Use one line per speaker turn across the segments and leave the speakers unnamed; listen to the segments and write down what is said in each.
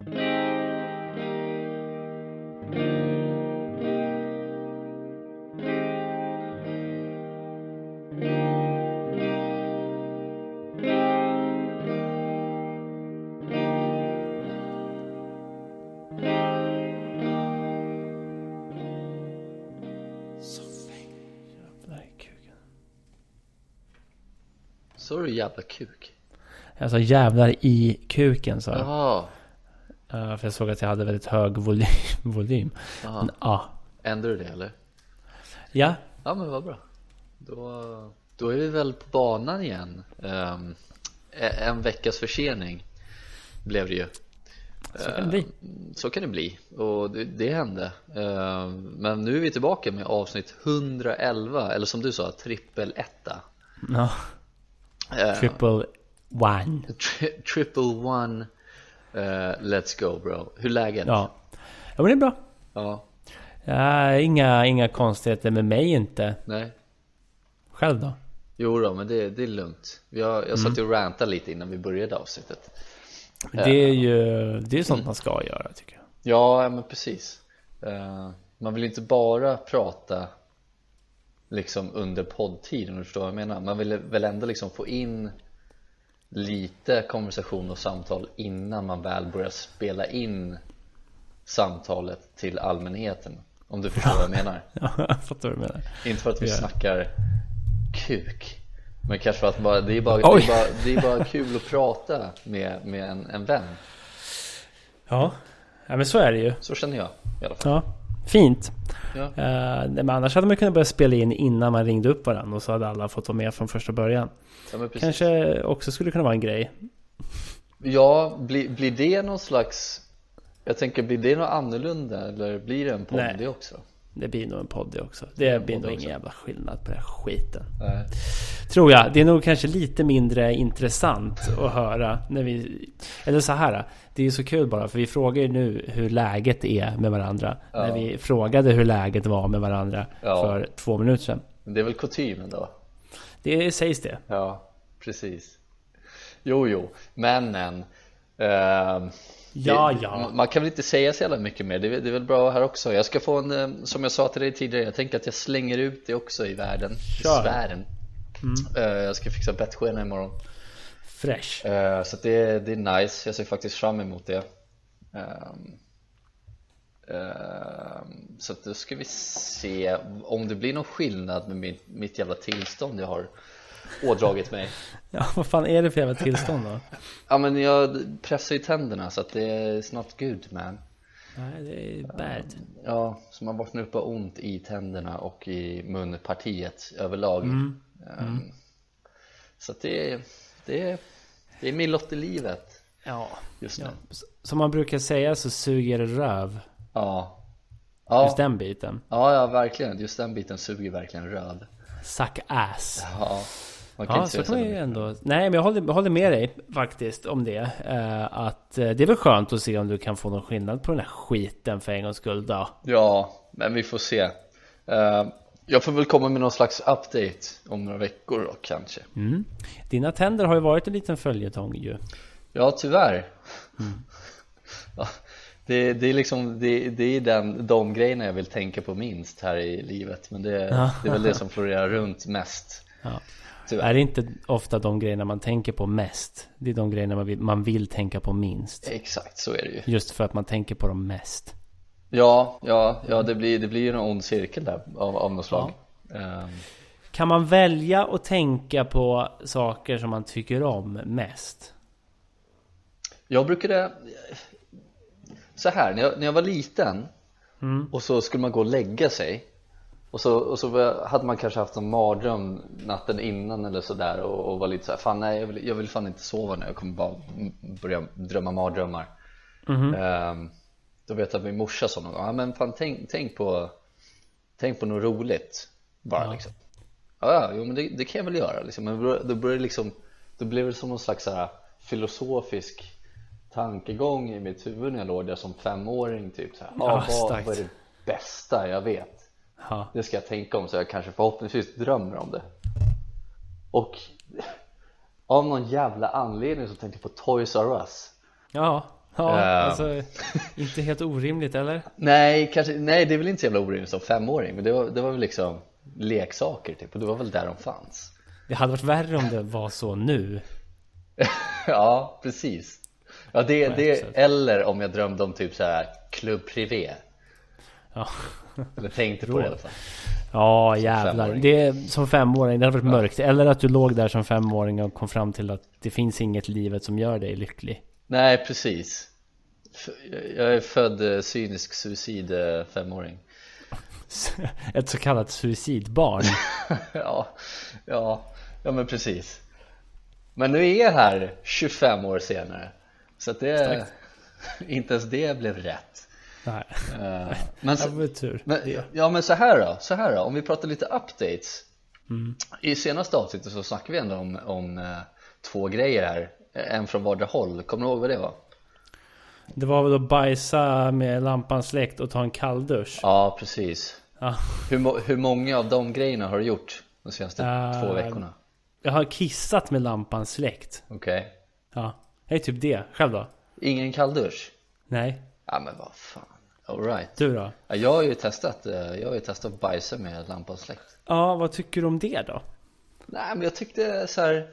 Så är du jävla kuk.
Jag sa jävlar i kuken sa jag.
Jaha,
Uh, för jag såg att jag hade väldigt hög volym. volym. Men, Ja.
Ändrar du det eller?
Ja.
Ja men vad bra Då, då är vi väl på banan igen e- En veckas försening blev det ju
Så kan det bli.
Ehm, Så kan det bli och det, det hände Ehm, Men nu är vi tillbaka med avsnitt 111 eller som du sa, trippel etta
Ja.
Ehm,
Triple one.
tri- Triple one eh, Let's go bro Hur är läget?
Ja. Ja men det är bra.
ja
Ja, inga, inga konstigheter med mig inte.
nej
Själv då?
Jo då, men det, det är lugnt Jag, jag satt och rantade lite innan vi började avsnittet
Det är ju det är sånt man ska göra tycker jag.
Ja, men precis Eh, Man vill inte bara prata liksom under poddtiden, om du förstår vad jag menar Man vill väl ändå liksom få in lite konversation och samtal innan man väl börjar spela in samtalet till allmänheten Om du förstår vad jag menar
Ja, jag fattar vad du menar.
Inte för att vi
Ja.
snackar kuk Men kanske för att bara, det, är bara, det, är bara, det är bara kul att prata med, med en, en vän
Ja. ja, men så är det ju.
Så känner jag i alla fall
Ja, fint.
Ja.
Eh, men annars hade man kunnat börja spela in innan man ringde upp varandra och så hade alla fått vara med från första början.
Ja.
Kanske också skulle kunna vara en grej.
Ja, blir, blir det någon slags Jag tänker, blir det något annorlunda eller blir det en podd det också?
Det blir nog en podd det också. Det blir nog ingen jävla skillnad på den här skiten.
Nej.
Tror jag. Det är nog kanske lite mindre intressant att höra när vi... Eller så här. Det är ju så kul bara för vi frågar ju nu hur läget är med varandra.
Ja.
När vi frågade hur läget var med varandra
Ja.
för två minuter sedan.
Det är väl kutymen då?
Det sägs det.
Ja, precis Jo, jo, men men ehm,
Ja, ja.
Man kan väl inte säga så jävla mycket mer, det är, det är väl bra här också. Jag ska få en, eh, som jag sa till dig tidigare, jag tänker att jag slänger ut det också i världen I
Kör.
sfären. Eh, Jag ska fixa bettskena imorgon.
Fresh.
Eh, Så det, det är nice, jag ser faktiskt fram emot det. Ehm, ehm, Så då ska vi se om det blir någon skillnad med mitt, mitt jävla tillstånd jag har ådragit mig
Ja, vad fan är det för jävla tillstånd då?
Ja men jag pressar ju tänderna så att det är not good man
Nej, det är bad.
Ja, så man vaknar upp har ont i tänderna och i munpartiet överlag
Mm.
Ehm, Så att det är, det är, det är min lott i livet
Ja.
just nu
ja. Som man brukar säga så suger det röv.
Ja Ja,
Just den biten.
ja, ja verkligen, just den biten suger verkligen röv
Suck ass.
Ja, man kan
Ja,
inte
så kan man ju ändå... Nej, men jag håller, håller med dig faktiskt om det. Eh, att eh, det är väl skönt att se om du kan få någon skillnad på den här skiten för en gångs skull då.
Ja, men vi får se Ehm, Jag får väl komma med någon slags update om några veckor då kanske
Mm. Dina tänder har ju varit en liten följetong ju.
Ja, tyvärr
Mm.
ja, det, det är liksom, det, det är den, de grejerna jag vill tänka på minst här i livet Men det, det är väl det som florerar runt mest
Ja.
Tyvärr
Är det inte ofta de grejerna man tänker på mest? Det är de grejerna man vill, man vill tänka på minst.
Exakt, så är det ju
Just för att man tänker på dem mest.
Ja, ja, ja det, blir, det blir ju en ond cirkel där av, av något slag Ehm,
Kan man välja att tänka på saker som man tycker om mest?
Jag brukade Så här, när jag, när jag var liten
Mm.
och så skulle man gå och lägga sig och så, och så hade man kanske haft en mardröm natten innan eller sådär och, och var lite så här, fan nej jag vill, jag vill fan inte sova nu, jag kommer bara börja drömma mardrömmar
Mhm.
Ehm, Då vet jag att min morsa sa någon gång, ja men fan tänk, tänk på Tänk på något roligt bara
Ja.
liksom Ja, ja jo, men det, det kan jag väl göra liksom. Men då, började det liksom Då blev det som någon slags så här, filosofisk tankegång i mitt huvud när jag låg där som femåring typ så här,
Ja,
ah, vad, vad är det bästa jag vet?
Ja.
Det ska jag tänka om så jag kanske förhoppningsvis drömmer om det Och av någon jävla anledning så tänkte jag på Toys R Us
Ja. Ja,
Eh.
alltså inte helt orimligt eller?
Nej, kanske, nej det är väl inte så jävla orimligt som femåring Men det var, det var väl liksom leksaker typ och det var väl där de fanns
Det hade varit värre om det var så nu.
Ja, precis Ja, det, det eller om jag drömde om typ så här klubb privé
Ja,
Eller tänkte på det i alla fall
ja jävlar.
femåring.
Det är som femåring, det hade varit mörkt. Eller att du låg där som femåring och kom fram till att det finns inget i livet som gör dig lycklig.
Nej, precis Jag är född eh, cynisk suicid eh, femåring
Ett så kallat suicidbarn.
ja, ja, ja men precis Men nu är jag här 25 år senare Så att det,
Starkt.
inte ens det blev rätt
Nej,
Eh, Men, så,
tur.
men, ja men så här då, så här då, om vi pratar lite updates
Mm.
I senaste avsnittet så snackade vi ändå om, om eh, två grejer här En från vardera håll, kommer du ihåg vad det var?
Det var väl att bajsa med lampan släckt och ta en kalldusch.
Ja, precis
Ja.
hur, hur många av de grejerna har du gjort de senaste
Eh,
två veckorna?
Jag har kissat med lampan släckt.
Okej
Ja, det är typ det. Själv då?
Ingen kalldusch?
Nej,
Ja men vad fan, alright
du då?
ja, Jag har ju testat, eh, jag har ju testat att bajsa med lampan släckt
Ja, vad tycker du om det då?
Nej men jag tyckte så här.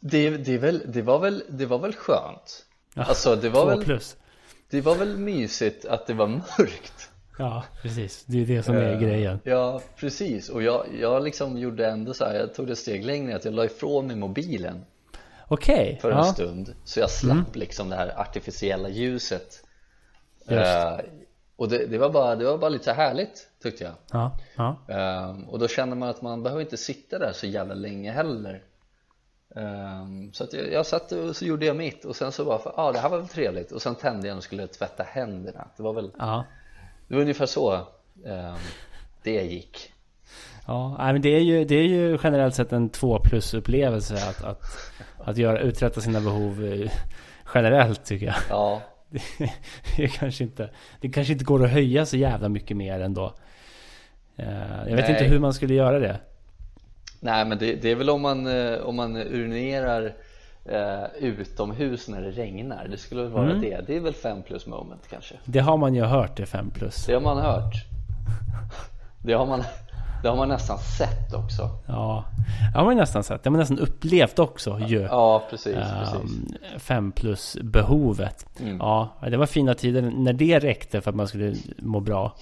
Det, det, väl, det, var väl, det var väl skönt
Ja,
Alltså det var väl,
plus.
det var väl mysigt att det var mörkt
Ja, precis. Det är det som är
Eh,
grejen.
Ja, precis. Och jag, jag liksom gjorde ändå så här, jag tog det ett steg längre att jag la ifrån mig mobilen
Okej.
för en
ja. Mm.
stund Så jag slapp liksom det här artificiella ljuset Eh, Och det, det, var bara, det var bara lite härligt tyckte jag.
Ja, ja.
Ehm, Och då känner man att man behöver inte sitta där så jävla länge heller. Ehm, Så att jag, jag satt och så gjorde jag mitt och sen så bara, ja ah, det här var väl trevligt. Och sen tände jag och skulle tvätta händerna. Det var väl,
ja.
det var ungefär så ehm, det gick.
Ja, men det är, ju, det är ju generellt sett en två plus upplevelse att, att, att göra, uträtta sina behov eh, generellt tycker jag.
Ja,
Det, kanske inte, det kanske inte går att höja så jävla mycket mer ändå. Eh, Jag vet
Nej.
inte hur man skulle göra det.
nej men det, det är väl om man, eh, om man urinerar eh, utomhus när det regnar Det skulle väl vara
Mm.
det, det är väl 5 plus moment kanske
Det har man ju hört, det 5 plus.
Det har man hört Det har man, det har man nästan sett också
Ja, det har man nästan sett. Det har man nästan upplevt också ju.
Ja, precis, precis.
5 plus behovet.
Mm.
Ja, det var fina tider när det räckte för att man skulle må bra.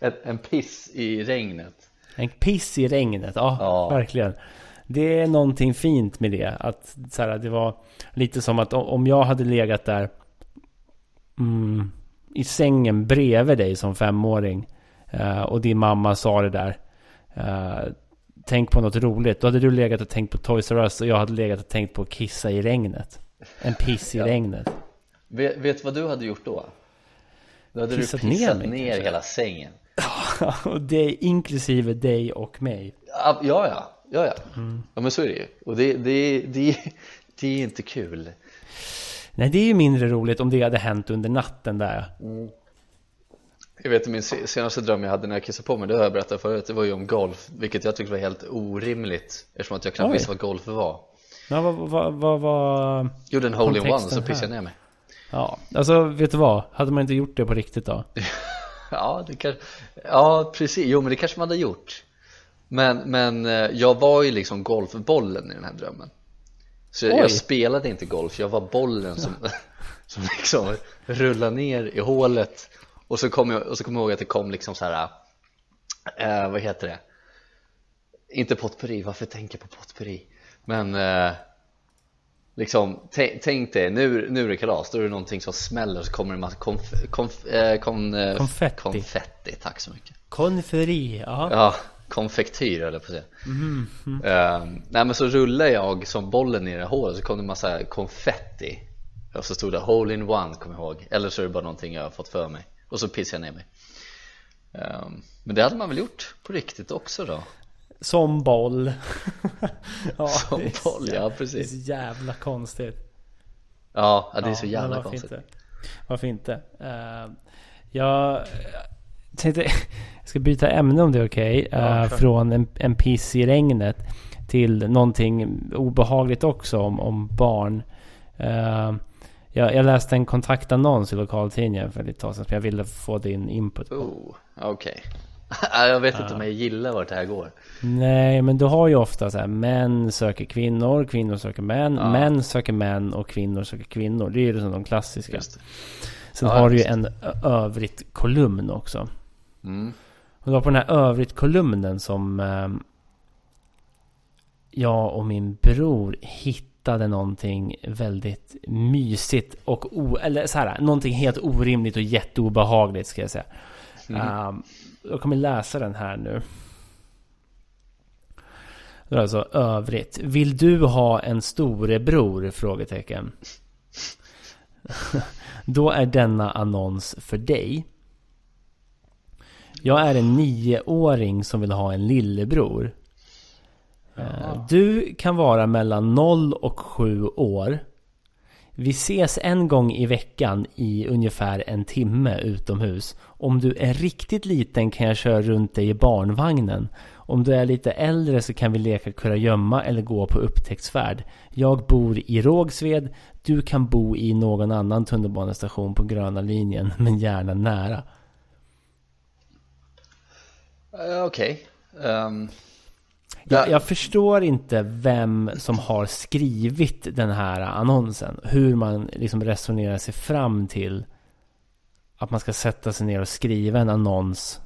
Ett, en piss i regnet
En piss i regnet, ja,
Ja.
verkligen. Det är någonting fint med det. Att så här, det var lite som att om jag hade legat där mm, i sängen bredvid dig som femåring och din mamma sa det där. eh, tänk på något roligt. Då hade du legat och tänkt på Toys R Us och jag hade legat och tänkt på att kissa i regnet. En piss i
Ja.
regnet.
Vet, vet vad du hade gjort då? Då hade
Pissat
du
ner
pissat
mig,
ner, hela sängen
och det inklusive dig och mig.
Ja, ja, ja, ja.
Mm.
ja men så är det ju Och det, det, det, det är inte kul
Nej, det är ju mindre roligt om det hade hänt under natten där.
Jag vet min se- senaste dröm jag hade när jag kissade på mig, det har jag berättat förut, det var ju om golf Vilket jag tyckte var helt orimligt Eftersom att jag knappt
Oj.
visste vad golf var.
Ja, vad, vad, vad, vad...
Gjorde en hole in one så pissade jag ner mig.
Ja, alltså vet du vad? Hade man inte gjort det på riktigt då?
Ja, det kanske, ja precis, jo men det kanske man hade gjort. Men, men eh, jag var ju liksom golfbollen i den här drömmen. Så jag, jag spelade inte golf, jag var bollen som, som liksom rullade ner i hålet Och så kom jag, och så kom jag ihåg att det kom liksom så här. Eh, vad heter det? Inte potpurri, varför tänker jag på potpurri? Men eh, liksom, tä- tänk dig, nu, nu är det kalas, då är det någonting som smäller och så kommer det en massa konf, konf, eh, kon, eh,
Konfetti.
konfetti, tack så mycket
Konferi, ja.
Ja, konfektyr jag på att säga Eh, Nej men så rullade jag som bollen i det här hålet så kom det en massa konfetti Och så stod det hole in one, kommer jag ihåg Eller så är det bara någonting jag har fått för mig Och så pissade jag ner mig Eh, Men det hade man väl gjort på riktigt också då?
Som boll. ja,
Som boll, ja
Det är
precis
så jävla konstigt.
Ja, det är så jävla
varför
konstigt
Inte? Varför inte? Uh, jag tänkte, jag ska byta ämne om det är okej.
Ja,
Eh, från en, en piss i regnet till någonting obehagligt också om, om barn. Jag, jag läste en kontaktannons i lokaltidningen för ett tag sedan. Jag ville få din input på.
Oh, okej okay. Jag vet inte om jag gillar vart det här går
Nej, men du har ju ofta så här män söker kvinnor, kvinnor söker män,
Ja.
män söker män och kvinnor söker kvinnor. Det är ju liksom de klassiska. Sen
Ja,
har du ju en övrigt kolumn också.
Mm.
Och det var på den här övrigt kolumnen som eh, jag och min bror hittade någonting väldigt mysigt och o, eller så här, någonting helt orimligt och jätteobehagligt ska jag säga.
Mm.
Um, jag kommer läsa den här nu. Det är alltså övrigt. Vill du ha en storebror? Frågetecken. Då är denna annons för dig. Jag är en nioåring som vill ha en lillebror. Eh,
Jaha.
Du kan vara mellan 0 och 7 år. Vi ses en gång i veckan i ungefär en timme utomhus. Om du är riktigt liten kan jag köra runt dig i barnvagnen. Om du är lite äldre så kan vi leka kurragömma eller gå på upptäcktsfärd. Jag bor i Rågsved. Du kan bo i någon annan tunnelbanestation på gröna linjen, men gärna nära.
Eh, Okej Ehm,
Jag, jag förstår inte vem som har skrivit den här annonsen. Hur man liksom resonerar sig fram till att man ska sätta sig ner och skriva en annons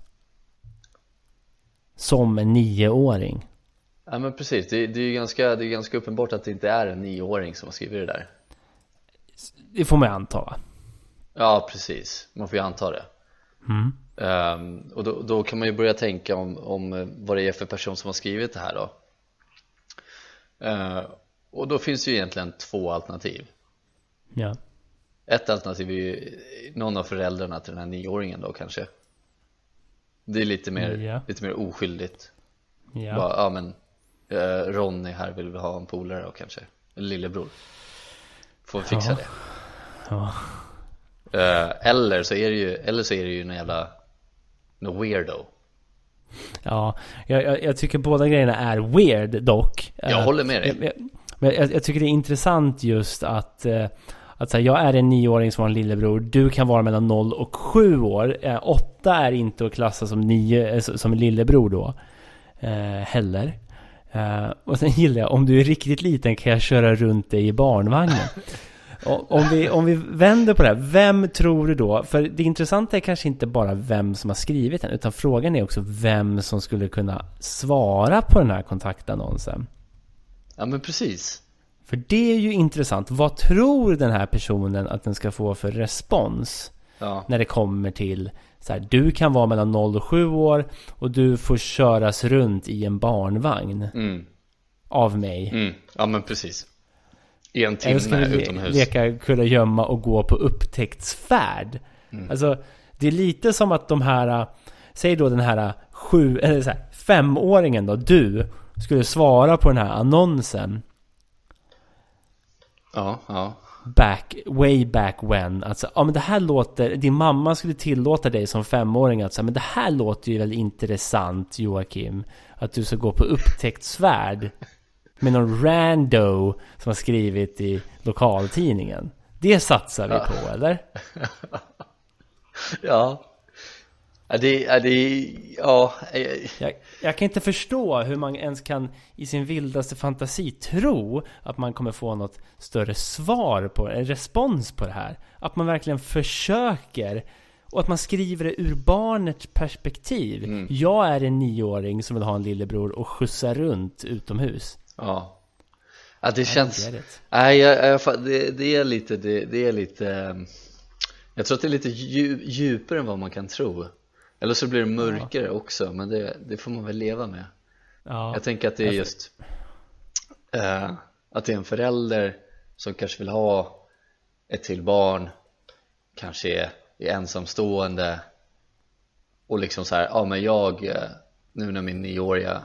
som en nioåring.
Ja men precis, det, det är ju ganska, det är ganska uppenbart att det inte är en nioåring som har skrivit det där
Det får man anta va?
Ja precis, man får ju anta det
Mm.
Och då, då kan man ju börja tänka om, om eh, vad det är för person som har skrivit det här då Ehm, Och då finns det ju egentligen två alternativ
Ja.
Ett alternativ är ju någon av föräldrarna till den här nioåringen då kanske Det är lite mer,
Ja.
lite mer oskyldigt
Ja.
Bara, ja men eh, Ronny här vill ha en polare och kanske En lillebror Får fixa
Ja.
det
ja.
Eh, Eller så är det ju, eller så är det ju en jävla Någon weirdo
Ja, jag, jag, jag tycker båda grejerna är weird dock.
Jag
Eh,
håller med dig.
Men jag, jag tycker det är intressant just att, eh, att här, jag är en nioåring som har en lillebror. Du kan vara mellan 0 och 7 år. Eh, 8 är inte att klassa som, nio, som en lillebror då. Eh, heller. Eh, och sen gillar jag, om du är riktigt liten kan jag köra runt dig i barnvagnen. Om, vi, om vi vänder på det här, vem tror du då? För det intressanta är kanske inte bara vem som har skrivit den, utan frågan är också vem som skulle kunna svara på den här kontaktannonsen.
Ja men precis
För det är ju intressant. Vad tror den här personen att den ska få för respons?
Ja,
När det kommer till så här, du kan vara mellan 0 och 7 år och du får köras runt i en barnvagn
mm,
av mig.
mm. ja men precis I en
Eller
timme
le-
utomhus
leka kurragömma och gå på upptäcktsfärd?
Mm.
Alltså, det är lite som att de här, säg då den här sju, eller så här, femåringen då, du, skulle svara på den här annonsen
Ja, ja
back, way back when. Alltså, ja men det här låter, din mamma skulle tillåta dig som femåring att säga, men det här låter ju väl intressant Joakim. Att du ska gå på upptäcktsfärd med någon rando som har skrivit i lokaltidningen. Det satsar vi
Ja.
på, eller?
Ja Ja det, det, ja eh,
Jag, jag kan inte förstå hur man ens kan i sin vildaste fantasi tro att man kommer få något större svar på en respons på det här. Att man verkligen försöker och att man skriver det ur barnets perspektiv.
Mm.
Jag är en nioåring som vill ha en lillebror och skjutsa runt utomhus.
Ja. Ja det känns
get it.
Nej, jag, jag, det, det är lite, det, det är lite ehm, Jag tror att det är lite dju, djupare än vad man kan tro. Eller så blir det mörkare också, men det, det får man väl leva med.
Ja,
Jag tänker att det är just eh, Att det är en förälder som kanske vill ha ett till barn Kanske är, är ensamstående. Och liksom så här, ja men jag eh, Nu när min nioåriga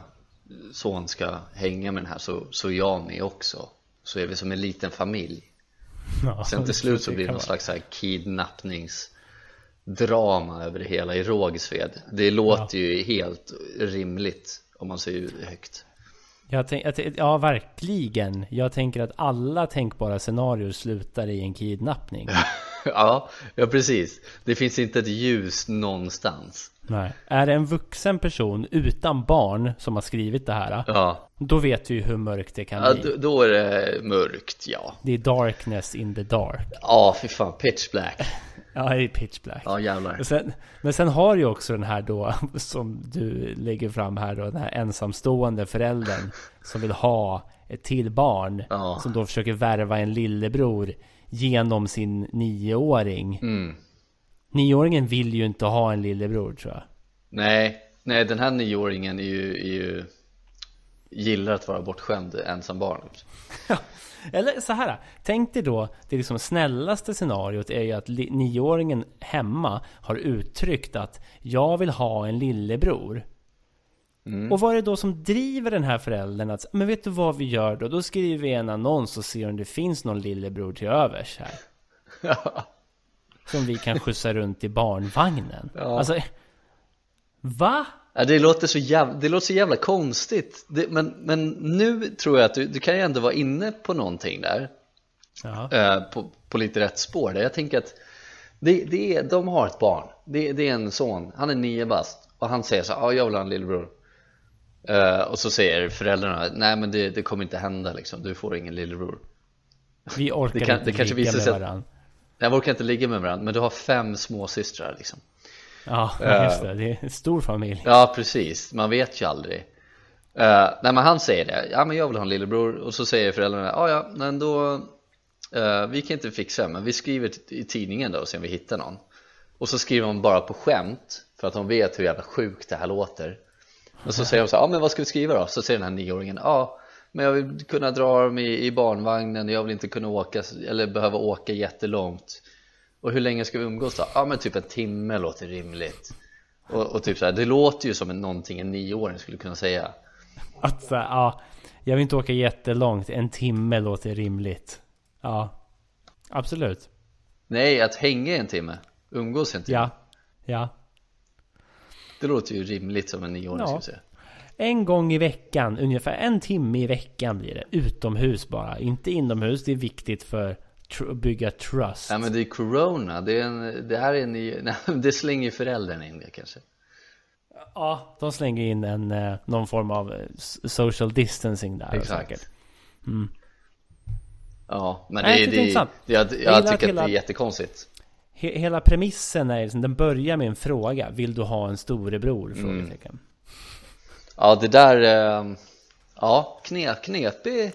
son ska hänga med den här så, så är jag med också Så är vi som en liten familj
ja,
Sen till slut så blir det någon
vara.
slags här kidnappningsdrama över det hela i Rågsved Det låter ju helt rimligt om man säger högt
jag tänk, ja, verkligen. Jag tänker att alla tänkbara scenarier slutar i en kidnappning.
ja, ja precis. Det finns inte ett ljus någonstans.
Nej. Är det en vuxen person utan barn som har skrivit det här?
Ja,
Då vet vi ju hur mörkt det kan
ja
bli.
då, är det mörkt, ja.
Det är darkness in the dark.
Ja, fy fan, pitch black.
Ja, det är pitch black.
Ja, jävlar.
Men sen, men sen har ju också den här då, som du lägger fram här då, den här ensamstående föräldern som vill ha ett till barn.
Ja.
Som då försöker värva en lillebror genom sin nioåring.
Mm.
Nioåringen vill ju inte ha en lillebror tror jag.
Nej, nej den här nioåringen är ju, är ju gillar att vara bortskämd ensam barn.
Eller så här, tänk dig då, det liksom snällaste scenariot är ju att nioåringen hemma har uttryckt att jag vill ha en lillebror. Och vad är det då som driver den här föräldern att, men vet du vad vi gör då? Då skriver vi en annons och ser om det finns någon lillebror till övers här. Som vi kan skjutsa runt i barnvagnen.
Ja.
Alltså, va?
Ja, det, låter så jävla, det låter så jävla konstigt det, men, men nu tror jag att du, du kan ju ändå vara inne på någonting där
Ja,
eh, på, på lite rätt spår där. Jag tänker att det, det är, de har ett barn, det, det är en son, han är nio bast och han säger så här, ja jag vill ha en lillebror eh, och så säger föräldrarna, nej men det, det kommer inte hända liksom, du får ingen lillebror.
Vi orkar
det kan-
inte
det kanske
ligga
visar
med varandra.
Jag orkar inte ligga med varandra, men du har fem småsystrar liksom.
Ja, just det. Det är en stor familj.
Ja precis, man vet ju aldrig. Uh, Nej men han säger det, ja men jag vill ha en lillebror. Och så säger föräldrarna, ja ja men då eh, Vi kan inte fixa men vi skriver i tidningen då och ser om vi hittar någon. Och så skriver de bara på skämt för att de vet hur jävla sjukt det här låter Och så säger de så här, ja men vad ska vi skriva då? Så säger den här nioåringen, ja men jag vill kunna dra dem i, i barnvagnen, jag vill inte kunna åka eller behöva åka jättelångt Och hur länge ska vi umgås då? Ja men typ en timme låter rimligt och, och typ så här, det låter ju som en, någonting en nioåring skulle kunna säga
Att så här, ja, jag vill inte åka jättelångt. En timme låter rimligt. Ja, absolut.
Nej, att hänga en timme, umgås en timme
Ja, ja.
Det låter ju rimligt som en nioåring
Ja.
skulle säga
En gång i veckan, ungefär en timme i veckan blir det. Utomhus bara, inte inomhus. Det är viktigt för tr- att bygga trust.
Ja men det är corona, det, är en, det här är en ny, nej, det slänger ju föräldern in det kanske
Ja, de slänger in en, eh, någon form av eh, social distancing där.
Exakt.
Säkert.
Ja, men
Nej,
det,
tycker
det,
det
det, jag,
Jag
jag, tycker
att
det är jättekonstigt
He- hela premissen är liksom, den börjar med en fråga. Vill du ha en storebror?
Mm.
Frågetecken.
Ja det där, eh, ja knep, knepig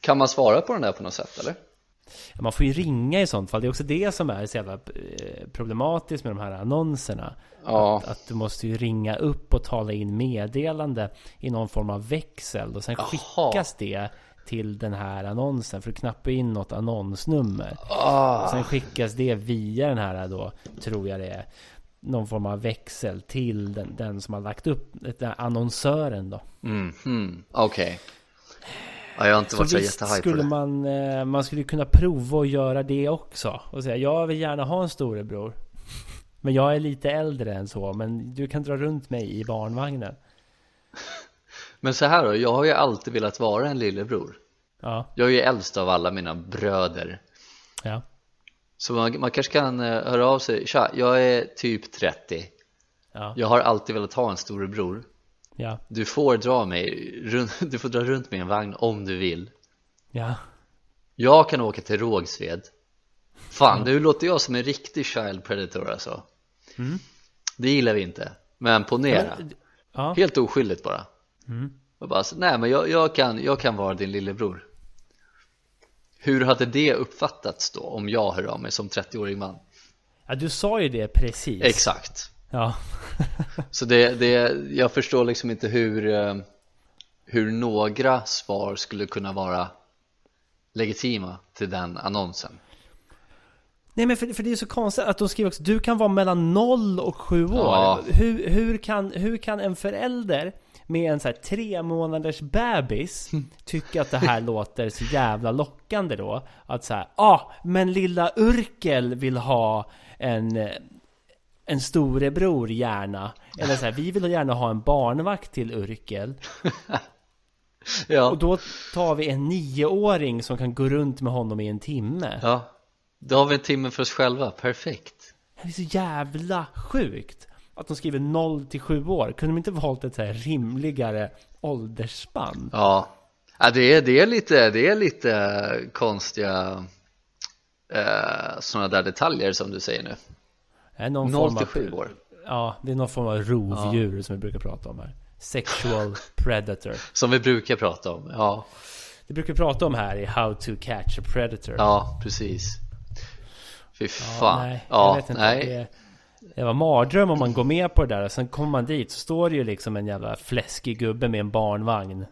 Kan man svara på den där på något sätt eller?
Ja, Man får ju ringa i sånt fall. Det är också det som är så jävla eh, problematiskt med de här annonserna.
Ja.
Att, att du måste ju ringa upp och tala in meddelande i någon form av växel. Och sen
Jaha.
skickas det till den här annonsen. För du knappar in något annonsnummer. Och sen skickas det via den här då, tror jag det är. Någon form av växel till den, den som har lagt upp, den annonsören då.
mm, hmm, okej ja, Jag har inte
Så
varit så
visst
jättehype på
skulle man, eh, man skulle kunna prova att göra det också. Och säga, jag vill gärna ha en storebror. Men jag är lite äldre än så, men du kan dra runt mig i barnvagnen.
Men så här då, jag har ju alltid velat vara en lillebror.
Ja,
Jag är ju äldst av alla mina bröder.
Ja,
Så man, man kanske kan eh, höra av sig Tja, jag är typ 30
ja,
Jag har alltid velat ha en storebror.
Ja,
Du får dra mig, du får dra runt med en vagn om du vill.
Ja.
Jag kan åka till Rågsved. Fan, nu låter jag som en riktig child predator alltså.
Mm.
Det gillar vi inte. Men ponera,
ja.
helt oskyldigt bara
Mm.
och bara, så, nej men jag, jag, kan, jag kan vara din lillebror Hur hade det uppfattats då om jag hör av mig som 30-årig man?
ja, du sa ju det precis.
Exakt
Ja,
Så det, det, jag förstår liksom inte hur, eh, hur några svar skulle kunna vara legitima till den annonsen
Nej men för, för det är så konstigt att de skriver också Du kan vara mellan 0 och 7 år
Ja.
hur, hur, kan, hur kan en förälder med en så här tre månaders bebis tycka att det här låter så jävla lockande då? Att så här, ja ah, men lilla Urkel vill ha en en storebror gärna Eller så här, vi vill gärna ha en barnvakt till Urkel
Ja,
Och då tar vi en nioåring som kan gå runt med honom i en timme.
ja Då har vi en timme för oss själva, perfekt
Det är så jävla sjukt. Att de skriver 0 till 7 år. Kunde de inte valt ett så här rimligare åldersspann?
Ja, ja det, är, det, är lite, det är lite konstiga eh, sådana där detaljer som du säger nu
Det är någon
0
form
till
av,
7 år
Ja, det är någon form av rovdjur som vi brukar prata om här. Sexual predator.
Som vi brukar prata om, ja,
Det brukar vi prata om här i How to catch a predator.
ja precis Fy
Ja,
fan,
nej,
ja,
jag vet inte.
nej.
Det, det var mardröm om man går med på det där. Och sen kommer man dit så står det ju liksom en jävla fläskig gubbe med en barnvagn.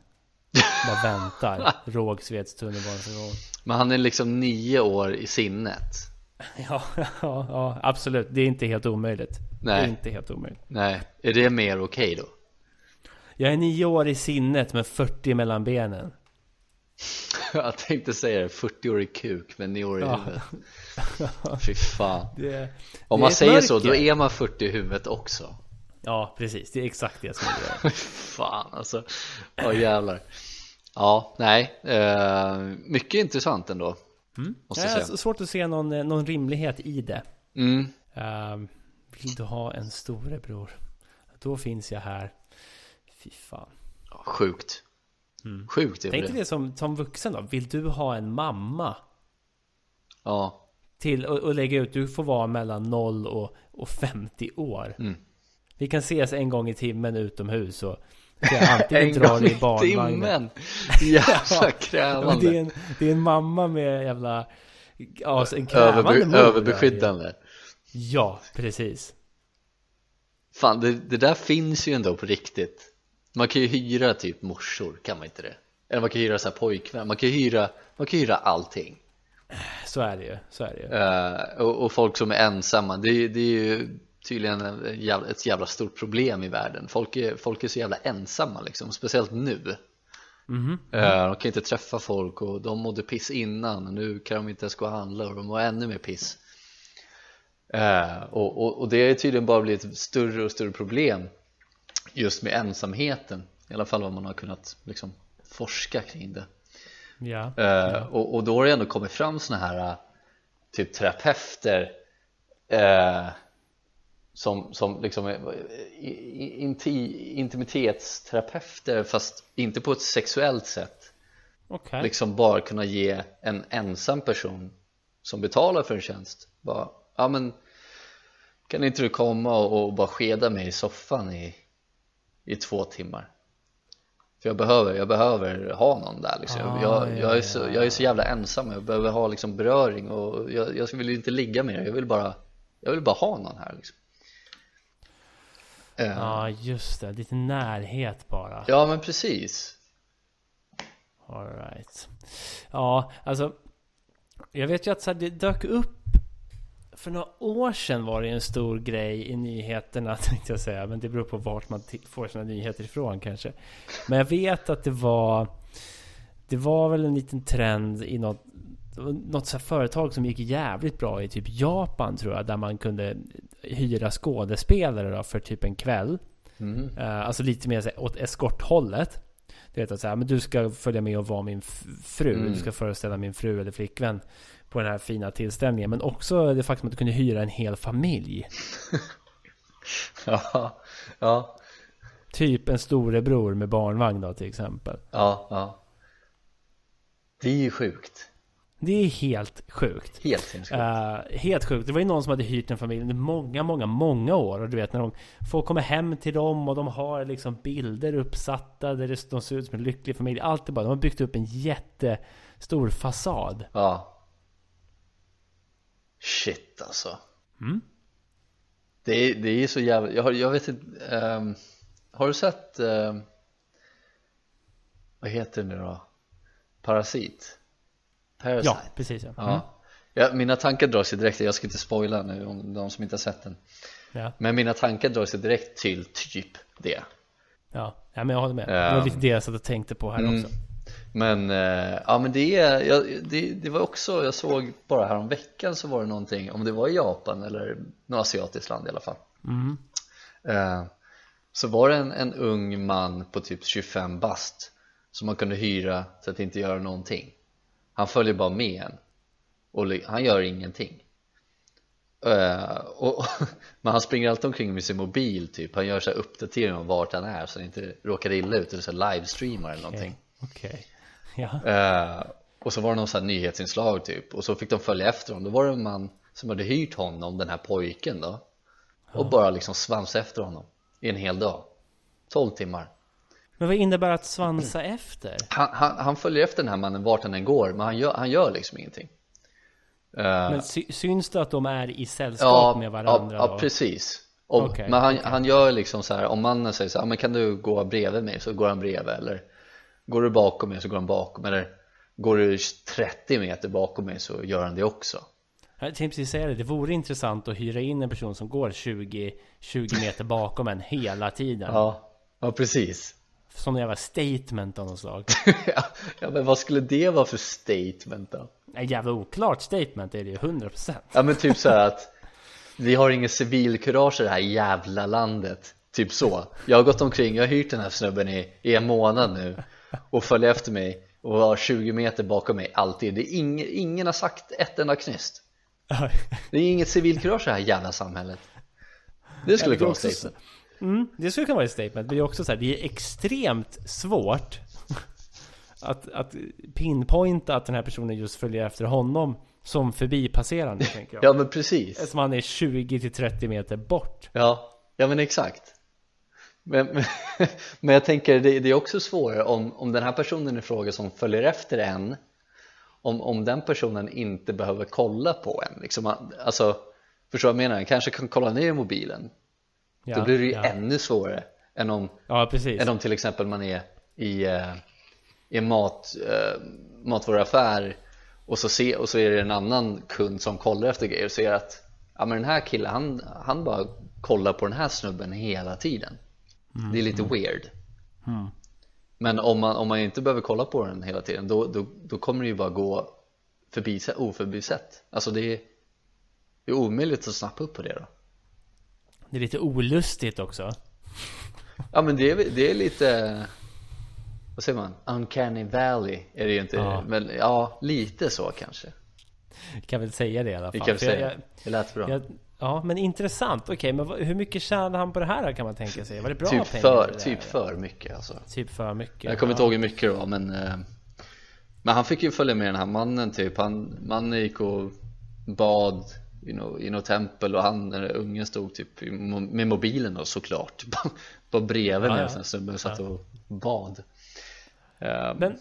Bara väntar. Rågsveds tunnelbanestation.
Men han är liksom nio år i sinnet
Ja, ja, ja, absolut. Det är inte helt omöjligt. Det är
Nej.
inte helt omöjligt.
Nej, är det mer okej då?
Jag är nio år i sinnet med 40 mellan benen.
Jag tänkte säga det, 40 år i kuk men 9 år i
Ja.
huvudet Fy fan
Det,
Om
det är
man säger så,
mörker.
då är man 40 i huvudet också
Ja, precis. Det är exakt det som är det.
Fan alltså, ja jävlar Ja, nej, eh, mycket intressant ändå
Mm.
Måste jag
är
säga.
svårt att se någon, eh, någon rimlighet i det.
mm.
Ehm, vill du ha en storebror? Då finns jag här. Fy fan.
Sjukt
Mm.
Sjukt är
Tänk dig det som, som vuxen då. Vill du ha en mamma?
Ja,
Till och, och lägga ut, du får vara mellan 0 och, och 50 år.
Mm.
Vi kan ses en gång i timmen utomhus och antingen
en
dra
gång
i barnvagnen.
timmen Jävla krävande
det, är en, det är en mamma med jävla... Ja, en krävande
Överbe
mor.
Överbeskyddande
Ja, precis.
Fan, det, det där finns ju ändå på riktigt Man kan ju hyra typ morsor, kan man inte det? Eller man kan hyra så här pojkvän, man kan hyra, man kan hyra allting
Så är det ju. Så är det ju.
Eh, och, och folk som är ensamma, det, är- det är ju tydligen en jävla, ett jävla stort problem i världen folk är, folk är så jävla ensamma liksom, speciellt nu
Mhm.
Eh, De kan inte träffa folk och de mådde piss innan och nu kan de inte ens gå och handla och de mår ännu mer piss Eh, och, och, och det är tydligen bara blivit ett större och större problem just med ensamheten i alla fall vad man har kunnat liksom forska kring det
Ja.
Eh, och, och då har det ändå kommit fram såna här eh, typ terapeuter eh, som, som liksom inti, intimitetsterapeuter fast inte på ett sexuellt sätt
Okej.
liksom bara kunna ge en ensam person som betalar för en tjänst bara, ja men kan inte du komma och, och bara skeda mig i soffan i, i två timmar för jag behöver, jag behöver ha någon där liksom.
Ah,
jag,
ja,
jag, är så,
ja.
jag är så jävla ensam, jag behöver ha liksom beröring och jag, jag vill ju inte ligga med er, jag vill bara jag vill bara ha någon här liksom. Eh,
Ja, just det. Lite närhet bara.
ja men precis
All right. Ja, alltså. Jag vet ju att så här, det dök upp. För några år sedan var det en stor grej i nyheterna tänkte jag säga. Men det beror på vart man får sina nyheter ifrån kanske. Men jag vet att det var. Det var väl en liten trend i något. Något så företag som gick jävligt bra i typ Japan tror jag. Där man kunde hyra skådespelare då, för typ en kväll.
mm.
Eh, alltså lite mer så åt eskorthållet. Du vet att säga, men du ska följa med och vara min fru.
Mm.
Du ska föreställa min fru eller flickvän på den här fina tillställningen. Men också det faktum att du kunde hyra en hel familj.
ja, ja,
Typ en storebror med barnvagn då till exempel.
ja, ja det är ju sjukt
Det är helt sjukt.
helt sinnessjukt
Eh, helt sjukt. Det var ju någon som hade hyrt en familj under många, många, många år. Och du vet när de får komma hem till dem och de har liksom bilder uppsatta där det- de ser ut som en lycklig familj. Allt är bara, de har byggt upp en jättestor fasad.
Ja Shit alltså
Mm.
Det är, det är så jävla, jag, har, jag vet inte ehm, Har du sett ehm, Vad heter det nu då? Parasit? Parasite?
Ja, precis ja. Mm.
ja. Mina tankar dras ju direkt, jag ska inte spoila nu om de som inte har sett den
Ja,
Men mina tankar dras ju direkt till typ det
ja. ja, men jag håller med. Det var lite det jag satt och tänkte på här
Mm.
också.
Men, eh, ja men det jag, det, det var också, jag såg bara härom veckan så var det någonting, om det var i Japan eller något asiatiskt land i alla fall.
Mm.
eh, Så var det en, en ung man på typ 25 bast som man kunde hyra så att inte göra någonting. Han följer bara med en och han gör ingenting. Eh, och, men han springer alltid omkring med sin mobil typ. Han gör så här uppdateringar om vart han är så han inte råkar illa ut eller så här livestreamar eller någonting.
Okej. Ja.
Eh, och så var det någon sån här nyhetsinslag typ. Och så fick de följa efter honom, då var det en man som hade hyrt honom, den här pojken då. Och bara liksom svans efter honom i en hel dag. 12 timmar.
Men vad innebär att svansa efter?
han, han, han följer efter den här mannen vart han än går men han gör, han gör liksom ingenting. Eh,
Men sy syns det att de är i sällskap med varandra
ja,
då?
ja precis. Och,
Okej,
Men han,
okej.
han gör liksom så här om mannen säger så här, "Ja, men kan du gå bredvid mig? Så går han bredvid eller går du bakom mig så går han bakom eller går du 30 meter bakom mig så gör han det också
Jag tänkte precis säga det, det vore intressant att hyra in en person som går 20, 20 meter bakom en hela tiden.
Ja, ja precis
Som en jävla statement av något slag.
ja, men vad skulle det vara för statement då?
En jävla oklart statement är det ju 100%.
Ja men typ så att vi har ingen civilkurage i det här jävla landet Typ så Jag har gått omkring, jag har hyrt den här snubben i, i en månad nu Och följer efter mig och har 20 meter bakom mig alltid. Det är ingen, ingen har sagt ett enda knyst. Det är inget civilkurage i det här jävla samhället. Det skulle kunna vara
också
statement.
Mm, det skulle kunna vara ett statement, men det är också så här, det är extremt svårt att, att pinpointa att den här personen just följer efter honom som förbipasserande, tänker jag.
Ja men precis.
Eftersom han är 20-30 meter bort.
Ja, ja men exakt Men, men, men jag tänker det, det är också svårare om, om den här personen i fråga som följer efter en om, om den personen inte behöver kolla på en liksom, Alltså, förstår du vad jag menar? Kanske kan kolla ner mobilen
Ja,
Då blir det ju
ja.
ännu svårare än om,
Ja,
än om till exempel man är i, eh, i mat, eh, matvaruaffär och så, se, och så är det en annan kund som kollar efter grejer och ser att ja, men den här killen han, han bara kollar på den här snubben hela tiden det är lite weird men om man, om man inte behöver kolla på den hela tiden då, då, då kommer det ju bara gå förbi, oförbisett alltså det är, det är omöjligt att snappa upp på det då
Det är lite olustigt också.
Ja men det är, det är lite Vad säger man? Uncanny Valley är det ju inte
Ja.
Men ja, lite så kanske
Vi kan väl säga det i alla fall.
Vi kan
För
säga
jag-
Det lät bra
jag- Ja, men intressant. Okej, men hur mycket tjänade han på det här kan man tänka sig? Var det bra
Typ
pengar?
för,
där?
typ för mycket alltså
Typ för mycket.
Jag kommer inte
ja.
ihåg hur mycket det var men eh, Men han fick ju följa med den här mannen typ Han, mannen gick och bad i något, något tempel och han, den där ungen stod typ med mobilen då såklart Bara bredvid
Ja, ja.
sen snubben satt och bad Eh,
Men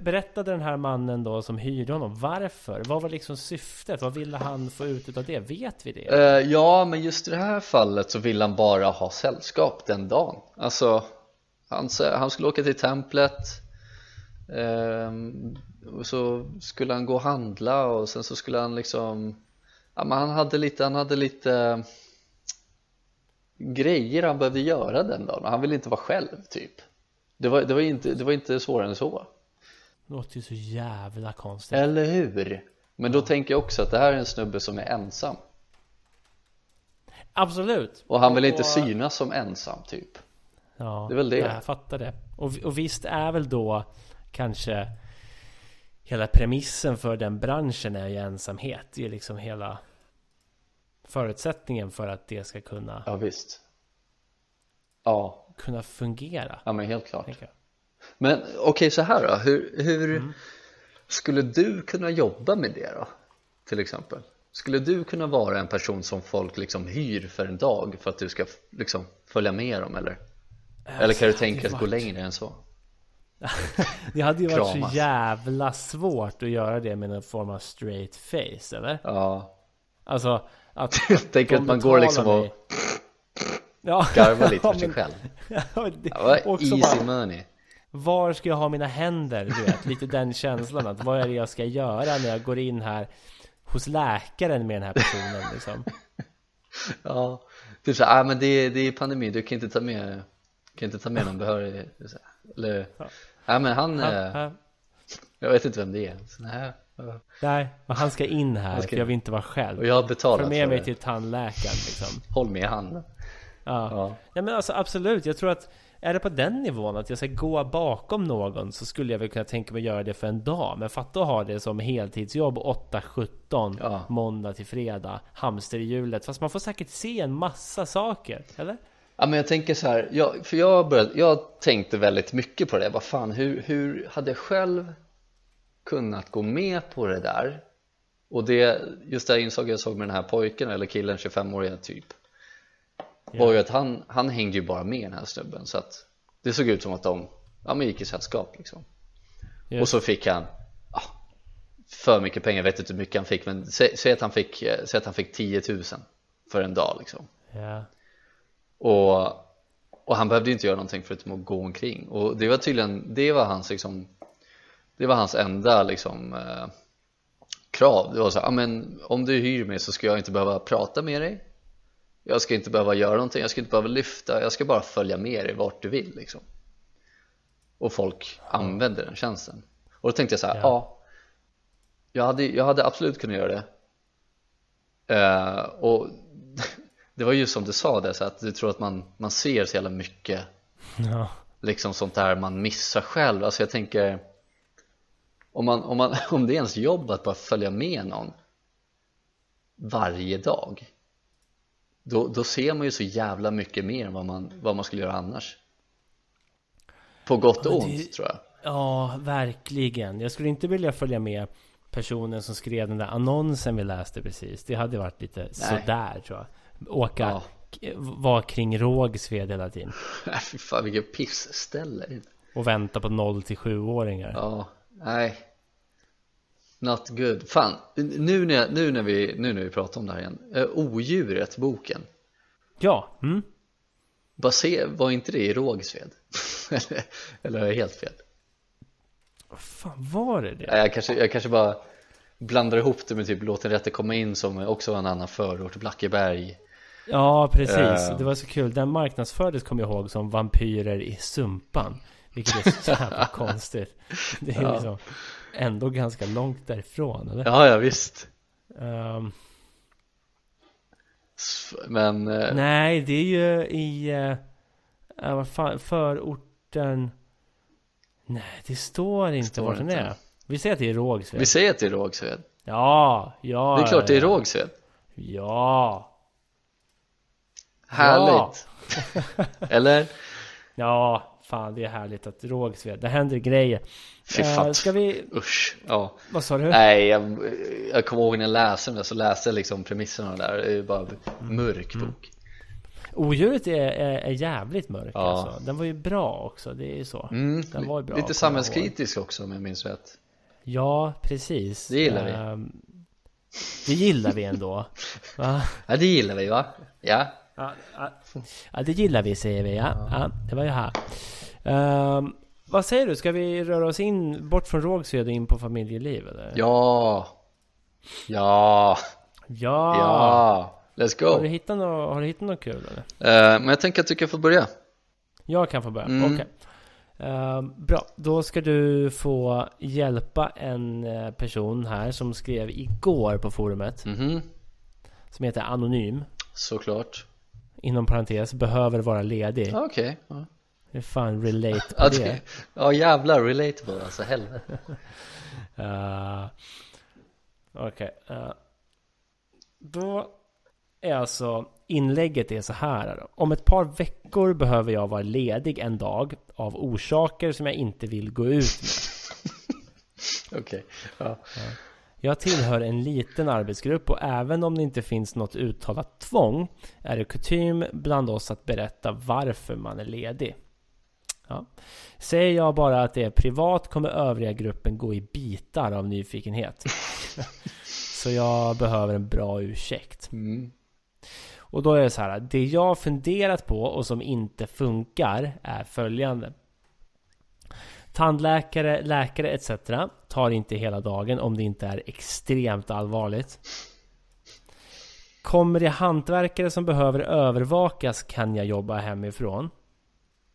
berättade den här mannen då som hyrde honom varför? Vad var liksom syftet? Vad ville han få ut utav det? Vet vi det?
Uh, ja, men just i det här fallet så ville han bara ha sällskap den dagen Alltså, han, han skulle åka till templet ehm, och så skulle han gå och handla och sen så skulle han liksom Ja men han hade lite, han hade lite grejer han behövde göra den dagen och han ville inte vara själv typ Det var, det var, inte, det var inte svårare än så
det låter ju så jävla konstigt.
Eller hur? Men då tänker jag också att det här är en snubbe som är ensam
Absolut!
och han vill inte
Och-
synas som ensam typ
Ja,
Det är väl det.
Jag fattar det. Och, och visst är väl då kanske hela premissen för den branschen är ju ensamhet. Det är liksom hela förutsättningen för att det ska kunna,
Ja visst Ja,
kunna fungera.
ja men helt klart. Men okej så här då, hur, hur skulle du kunna jobba med det då? Till exempel Skulle du kunna vara en person som folk liksom hyr för en dag för att du ska liksom följa med dem eller? Eller kan du tänka att gå
varit-
längre än så?
Det hade ju varit så jävla svårt att göra det med någon form av straight face, eller?
Ja,
Alltså att...
tänk att man går liksom och
Ja,
garvar lite för sig själv
Ja, det,
ja,
också
Easy
bara,
money
var ska jag ha mina händer? Du vet, lite den känslan att vad är det jag ska göra när jag går in här hos läkaren med den här personen liksom?
Ja, typ såhär, ah, men det är, det är pandemi, du kan inte ta med kan inte ta med någon behörig. Eller, nej men han,
Han,
eh,
han,
jag vet inte vem det är så, nej, ja.
nej, men han ska in här
ska
för jag vill inte vara själv.
Och jag har betalat
Följ med
för
mig
det.
till tandläkaren liksom.
Håll med han
Ja.
Ja.
Nej men alltså absolut, jag tror att är det på den nivån att jag ska gå bakom någon så skulle jag väl kunna tänka mig göra det för en dag. Men fatta att ha det som heltidsjobb 8-17
Ja.
måndag till fredag. Hamster i hjulet. Fast man får säkert se en massa saker. Eller?
Ja men jag tänker så här, jag, för jag, började, jag tänkte väldigt mycket på det, vad fan hur, hur hade jag själv kunnat gå med på det där? Och det, just det här inslaget jag såg med den här pojken eller killen, 25-åriga typ var ju att han, han hängde ju bara med den här snubben så att det såg ut som att de ja, men gick i sällskap liksom.
Just.
och så fick han ja, för mycket pengar, jag vet inte hur mycket han fick men sä, säg, att han fick, eh, säg att han fick 10 000 för en dag liksom.
Ja.
och, och han behövde ju inte göra någonting förutom att gå omkring. Och det var tydligen, det var hans liksom det var hans enda liksom eh, krav. Det var så här, ja men om du hyr mig så ska jag inte behöva prata med dig jag ska inte behöva göra någonting, jag ska inte behöva lyfta jag ska bara följa med dig vart du vill liksom och folk använder den tjänsten och då tänkte jag så här,
Ja.
ja, jag, hade, jag hade absolut kunnat göra det Eh, och det var ju som du sa det, så att du tror att man, man ser så jävla mycket
Ja.
liksom sånt där man missar själv alltså jag tänker om, man, om, man, om det är ens jobb att bara följa med någon varje dag då, då ser man ju så jävla mycket mer än vad man, vad man skulle göra annars på gott och ont
det-
tror jag
Ja, verkligen. Jag skulle inte vilja följa med personen som skrev den där annonsen vi läste precis. Det hade varit lite sådär tror jag. Åka,
Ja.
k- vara kring Rågsved hela tiden.
Nej fy fan vilket pissställe
Och vänta på 0 till 7-åringar.
Ja, nej Not good. Fan, nu när, nu när, vi, nu när vi pratar om det här igen eh, Odjuret, boken
Ja, mm.
Baser, Var inte det i Rågsved? eller, eller har jag helt fel?
Vad fan var det det?
Jag kanske, jag kanske bara blandar ihop det med typ Låt den rätte komma in som också var en annan förort Blackeberg
Ja, precis.
Eh.
Det var så kul. Den marknadsfördes, kommer jag ihåg, som vampyrer i Sumpan. Vilket är så jävla konstigt. Det är
Ja.
liksom ändå ganska långt därifrån, eller?
Ja, ja visst S- Men, eh,
nej, det är ju i... Uh, vad fan, förorten... Nej, det står inte
Står
vart den är. Vi säger att det är Rågsved.
vi säger att det är Rågsved
Ja, ja.
Det är klart det är
ja.
Rågsved
Ja.
Härligt! Eller?
Ja, fan det är härligt att Rågsved, det händer grejer.
Fy
Eh,
fan,
ska vi...
usch, ja
Vad sa du?
Nej, jag, jag kommer ihåg när jag läste den där så läste jag liksom premisserna där Det är ju bara
Mm.
mörk bok
Odjuret är, är, är jävligt mörk
Ja.
alltså. Den var ju bra också, det är ju så.
mm,
Den var ju bra,
Lite samhällskritisk också om jag minns rätt
Ja, precis.
Det gillar vi.
Ehm, det gillar vi ändå. Va?
Ja, det gillar vi va? Ja,
Ja, ja, ja, det gillar vi säger vi. Ja, ja det var ju här. Ehm, vad säger du? Ska vi röra oss in bort från Rågsved och in på familjeliv eller?
ja, ja,
Ja!
ja, let's
Har, du
go
hittat något, har du hittat något kul eller?
Eh, Men jag tänker att du kan få börja
Jag kan få börja,
Mm.
okej. Ehm, bra, då ska du få hjälpa en eh, person här som skrev igår på forumet.
Mhm,
Som heter Anonym.
såklart
Inom parentes, behöver vara ledig.
Ja, Okej.
Det är fan relate på det.
ja jävlar, relatable alltså, helvete
Uh, Okej. eh, då är alltså inlägget är så här. Om ett par veckor behöver jag vara ledig en dag av orsaker som jag inte vill gå ut med.
Okej, ja.
Jag tillhör en liten arbetsgrupp och även om det inte finns något uttalat tvång är det kutym bland oss att berätta varför man är ledig. Ja. Säger jag bara att det är privat kommer övriga gruppen gå i bitar av nyfikenhet. Så jag behöver en bra ursäkt.
Mm.
Och då är det så här, det jag funderat på och som inte funkar är följande. Tandläkare, läkare etc. tar inte hela dagen om det inte är extremt allvarligt. Kommer det hantverkare som behöver övervakas kan jag jobba hemifrån.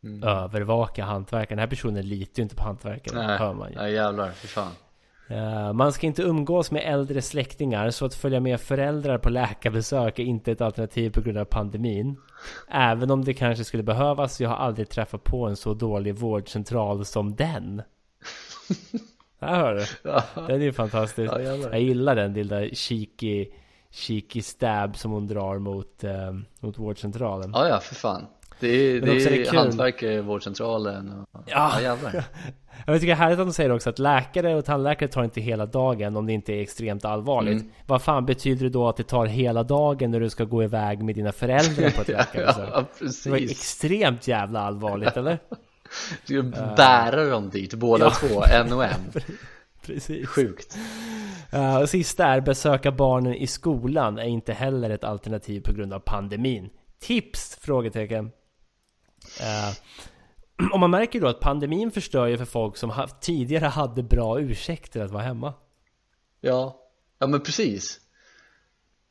Mm.
Övervaka hantverkaren. Den här personen litar ju inte på hantverkaren.
Nej,
hör man ju.
ja jävlar, fy fan
man ska inte umgås med äldre släktingar så att följa med föräldrar på läkarbesök är inte ett alternativ på grund av pandemin. Även om det kanske skulle behövas. Jag har aldrig träffat på en så dålig vårdcentral som den. Här hör du. Den är ju fantastisk. Jag gillar den lilla cheeky, cheeky stab som hon drar mot, eh, mot vårdcentralen.
Ja, ja, för fan. Det är, det är,
det är kul.
hantverkare i vårdcentralen och...
Ja.
ja.
Jag tycker det är härligt att de säger också att läkare och tandläkare tar inte hela dagen om det inte är extremt allvarligt.
Mm.
Vad fan betyder det då att det tar hela dagen när du ska gå iväg med dina föräldrar på ett läkarbesök?
ja,
Det var ju
precis.
extremt jävla allvarligt, eller?
Du ska bära dem dit, båda
Ja.
två, en och en.
Precis.
Sjukt.
Uh, sista är besöka barnen i skolan är inte heller ett alternativ på grund av pandemin. Tips? Frågetecken. Uh, och man märker då att pandemin förstör ju för folk som ha, tidigare hade bra ursäkter att vara hemma.
Ja, ja men precis.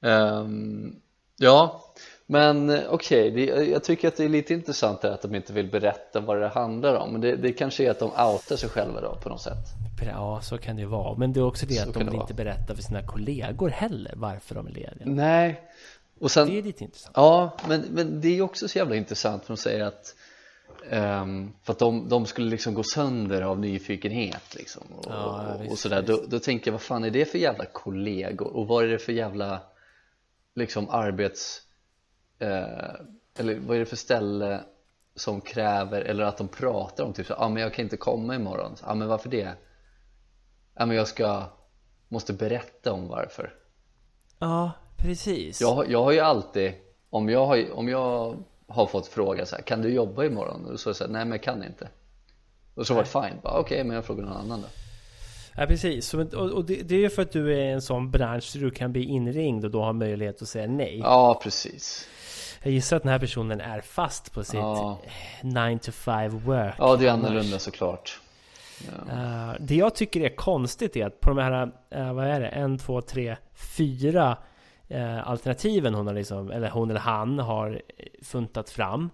Ehm, ja, men eh, okej, det- jag tycker att det är lite intressant här att de inte vill berätta vad det handlar om. Men det, det kanske är att de outar sig själva då på något sätt.
Ja, så kan det ju vara. Men det är också det
Så
att de
det
vill inte berätta för sina kollegor heller varför de är lediga.
Nej, och sen
Det är lite intressant.
Ja, men, men det är också så jävla intressant för de säger att ehm, för att de, de skulle liksom gå sönder av nyfikenhet liksom och,
Ja,
och
visst,
sådär. Då, då tänker jag vad fan är det för jävla kollegor? Och vad är det för jävla liksom arbets eh, eller vad är det för ställe som kräver eller att de pratar om typ så ja ah, men jag kan inte komma imorgon. Ja ah, men varför det? ja men jag ska måste berätta om varför.
Ja, precis.
jag, har- jag har ju alltid, om jag har, om jag har fått fråga så här, kan du jobba imorgon? Och så har jag sagt, nej men jag kan inte Och så var det fine, bara okej men jag frågar någon annan då
Ja precis, och, och det, det är ju för att du är i en sån bransch så du kan bli inringd och då har möjlighet att säga nej.
Ja precis
Jag gissar att den här personen är fast på sitt
Ja.
9 to 5 work.
Ja det är annorlunda såklart ja.
Eh, det jag tycker är konstigt är att på de här, eh, vad är det, en, två, tre, fyra eh, alternativen hon har liksom, eller hon eller han har funtat fram.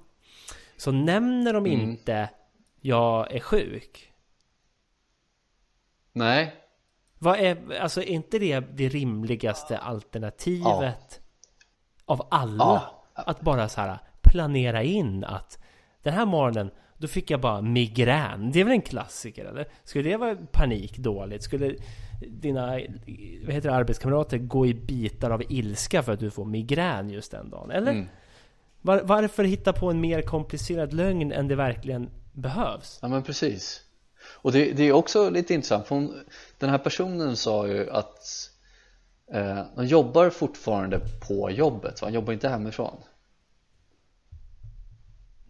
Så nämner de
Mm.
inte jag är sjuk.
Nej,
Vad är, alltså är inte det det rimligaste alternativet av alla?
Ja.
Att bara så här planera in att den här morgonen då fick jag bara migrän. Det är väl en klassiker eller? Skulle det vara panikdåligt? Skulle dina vad heter det, arbetskamrater gå i bitar av ilska för att du får migrän just den dagen? Eller?
Mm.
Var, varför hitta på en mer komplicerad lögn än det verkligen behövs?
ja men precis Och det, det är också lite intressant hon, den här personen sa ju att eh, de jobbar fortfarande på jobbet, va? han jobbar inte hemifrån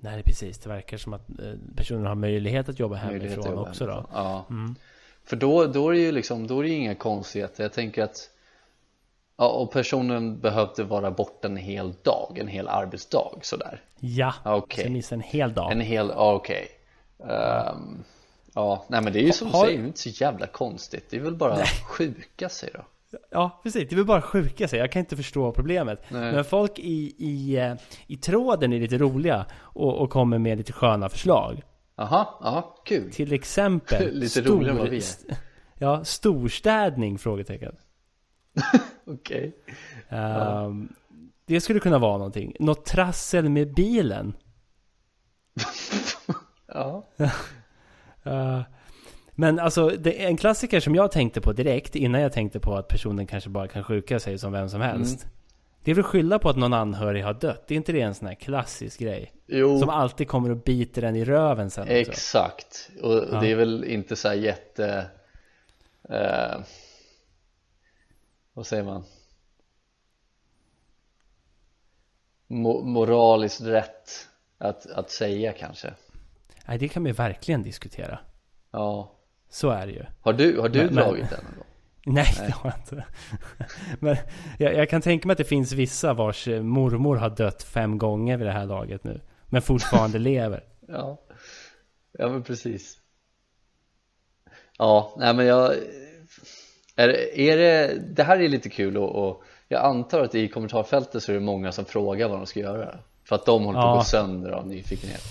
Nej, precis. Det verkar som att eh, personen har möjlighet att jobba
Möjlighet att
hemifrån
jobba
också då.
hemifrån. Ja.
Mm.
För då, då är det ju liksom, då är det ju inga konstigheter Jag tänker att Ja, och personen behövde vara borta en hel dag, en hel arbetsdag sådär
Ja,
okej.
så jag missade en hel dag.
En hel, ja okej Ehm, Ja, nej men det är ju som du
Har-
säger, det är inte så jävla konstigt Det är väl bara sjuka sig då
Ja, precis. Det är väl bara sjuka sig. Jag kan inte förstå problemet.
Nej.
Men folk i, i, eh, i tråden är lite roliga och, och kommer med lite sköna förslag.
Jaha, ja, kul
Till exempel
Lite roligare än vad vi är.
Ja, storstädning? Frågetecken.
Okej
Ehm, det skulle kunna vara någonting. Något trassel med bilen.
Ja,
Eh, men alltså, det en klassiker som jag tänkte på direkt innan jag tänkte på att personen kanske bara kan sjuka sig som vem som helst.
Mm.
Det är väl skylla på att någon anhörig har dött? Det är inte det en sån här klassisk grej?
jo
Som alltid kommer och biter en i röven sen också.
Exakt, och
Ja.
det är väl inte så här jätte eh, Vad säger man? Mo moraliskt rätt att, att säga kanske
Nej, det kan ju verkligen diskutera.
Ja,
Så är det ju.
har du, har du
Men-
dragit den någon gång?
Nej, det har jag inte. Men jag, jag kan tänka mig att det finns vissa vars eh, mormor har dött fem gånger vid det här laget nu. Men fortfarande lever.
Ja, ja men precis Ja, nej men jag är, är det, det här är lite kul och, och jag antar att i kommentarfältet så är det många som frågar vad de ska göra För att de håller på att
Ja.
gå sönder av nyfikenhet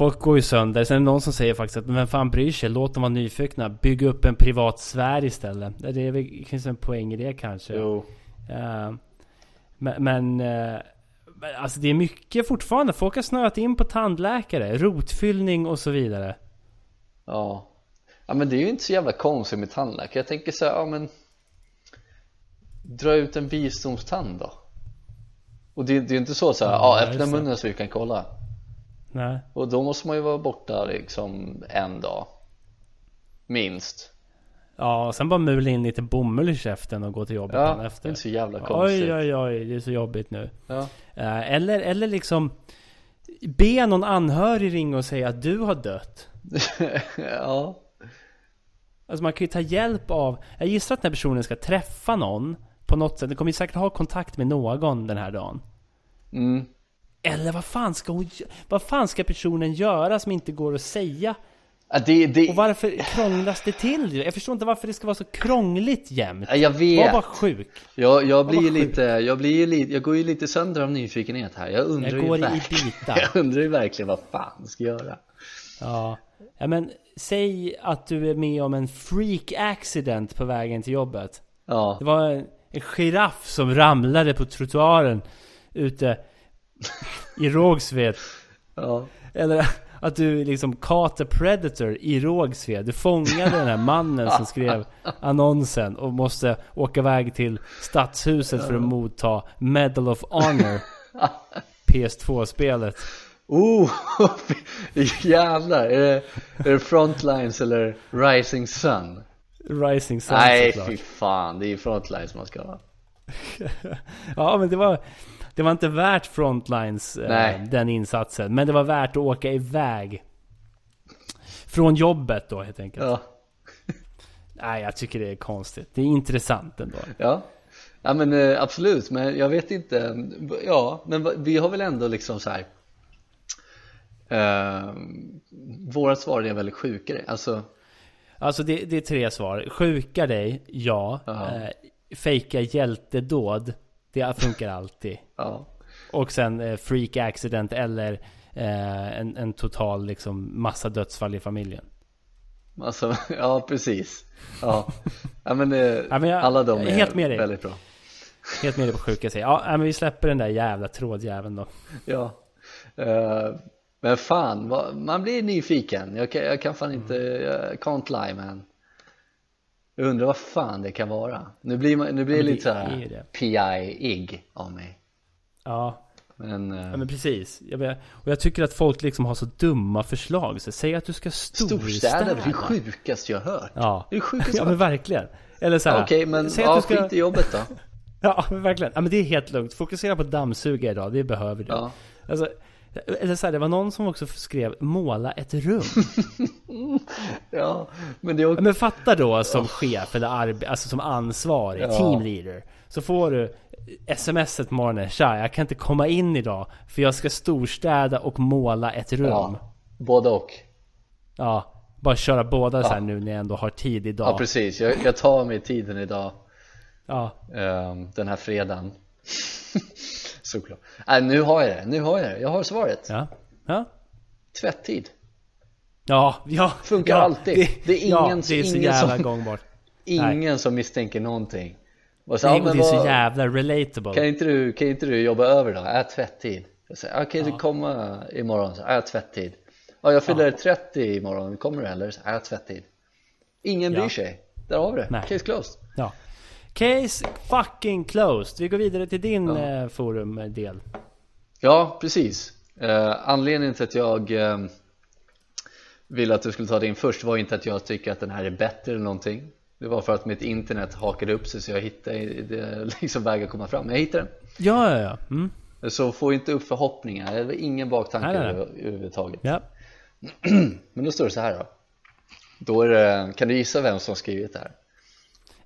Folk går ju sönder. Sen är det någon som säger faktiskt att men vem fan bryr sig? Låt dem vara nyfikna. Bygg upp en privat sfär istället. Det är väl, finns en poäng i det kanske.
Jo,
Eh, men, men eh, alltså det är mycket fortfarande. Folk har snöat in på tandläkare, rotfyllning och så vidare.
ja Ja men det är ju inte så jävla konstigt med tandläkare Jag tänker så här, ja men Dra ut en visdomstand då Och det, det är ju inte så så här,
Ja,
ja öppna munnen så vi kan kolla
Nej.
Och då måste man ju vara borta liksom en dag Minst
Ja, och sen bara mula in lite bomull i käften och gå till jobbet
Ja,
dagen
det är
efter.
så jävla konstigt
Oj, oj, oj, det är så jobbigt nu.
Ja,
Eh, eller, eller liksom be någon anhörig ringa och säga att du har dött.
ja.
Alltså man kan ju ta hjälp av, jag gissar att den här personen ska träffa någon på något sätt. Den kommer ju säkert ha kontakt med någon den här dagen.
Mm.
Eller vad fan ska hon Vad fan ska personen göra som inte går att säga?
Det, det,
Och varför krånglas det till? Jag förstår inte varför det ska vara så krångligt jämt.
Ja, jag
Var
vet
bara sjuk.
Jag, jag blir ju
sjukt.
lite, jag blir ju lite, jag går ju lite sönder av nyfikenhet här Jag undrar
Jag
ju
går i
verkligen,
bitar.
Jag undrar ju verkligen vad fan ska göra
Ja. ja, men säg att du är med om en freak accident på vägen till jobbet.
Ja,
Det var en, en giraff som ramlade på trottoaren ute i Rågsved.
ja,
Eller att du liksom caught a predator i Rågsved. Du fångade den här mannen som skrev annonsen och måste åka iväg till Stadshuset för att motta Medal of Honor. PS2-spelet.
Oh, jävlar! Är det, är det Frontlines eller Rising Sun?
Rising Sun
Nej
såklart.
fy fan, det är ju Frontlines man ska ha
Ja men det var Det var inte värt Frontlines eh. Den insatsen Men det var värt att åka iväg. Från jobbet då helt enkelt.
Ja,
Nej jag tycker det är konstigt. Det är intressant ändå.
Ja. Ja men eh, absolut, men jag vet inte. Ja, men vi har väl ändå liksom så här. Eh, våra svar är väldigt sjukare, alltså
Alltså det, det är tre svar. Sjuka dig, ja.
Ja.
eh, Fejka hjältedåd Det funkar alltid.
Ja,
Och sen eh, freak accident eller eh, en, en total liksom massa dödsfall i familjen.
Alltså, ja precis. Ja, ja men, eh,
Ja, men jag-
alla de
är helt med dig.
väldigt bra.
Helt med dig på sjuka sig Ja men vi släpper den där jävla trådjäveln då.
Ja, Eh, men fan, vad- man blir nyfiken. Jag kan, jag kan fan inte, jag can't lie man Jag undrar vad fan det kan vara Nu blir, man, nu blir
Ja,
det
men
lite såhär. PI-ig av mig
Ja
Men, eh,
Ja men precis. Jag vet, och jag tycker att folk liksom har så dumma förslag. Så säg att du ska storstäda.
storstäder, det är sjukaste jag hört
Ja.
Det är sjukaste
ja
jag
men
har hört
verkligen. Eller så här.
Okej, men
säg
ja,
att du ska...
skit i jobbet då
Ja men verkligen. Ja men det är helt lugnt. Fokusera på dammsuga idag. Det behöver du.
Ja,
Alltså, eller så här, det var någon som också skrev måla ett rum.
ja men det är
Ja,
också,
men fatta då som chef eller arbe- alltså som ansvarig,
Ja.
teamleader. Så får du smset på morgonen. Tja, jag kan inte komma in idag. För jag ska storstäda och måla ett rum.
ja, både och
Ja, bara köra båda så här nu när jag ändå har tid idag.
Ja precis, jag, jag tar mig tiden idag
Ja,
ehm, Den här fredagen Såklart Nej nu har jag det, nu har jag det, jag har svaret
ja, ja.
Tvätttid
Ja, ja.
Funkar
ja,
alltid. Det är
ja,
ingen-
det är så
ingen
jävla
som-
gångbart.
Ingen som misstänker någonting och så,
Det,
ja, men
det är så
vad-
jävla relatable.
kan, inte du, kan inte du jobba över då? Är tvätttid? Jag säger, ja, du komma imorgon? Så, är tvätttid? Ja, jag fyller 30 imorgon, kommer du eller? Så, är tvätttid? Ingen
Ja.
bryr sig, där har vi det,
Nej.
case closed
Ja. Case fucking closed. Vi går vidare till din
Ja.
eh, forumdel.
Ja, precis. Eh, anledningen till att jag eh, ville att du skulle ta din först var inte att jag tycker att den här är bättre eller någonting. Det var för att mitt internet hakade upp sig så jag hittade det liksom väg att komma fram. Men jag hittade
Ja, ja, ja. Mm.
den. Så få inte upp förhoppningar, det var ingen baktanke överhuvudtaget.
Ja.
Men då står det så här då. Då är det, kan du gissa vem som skrivit det här?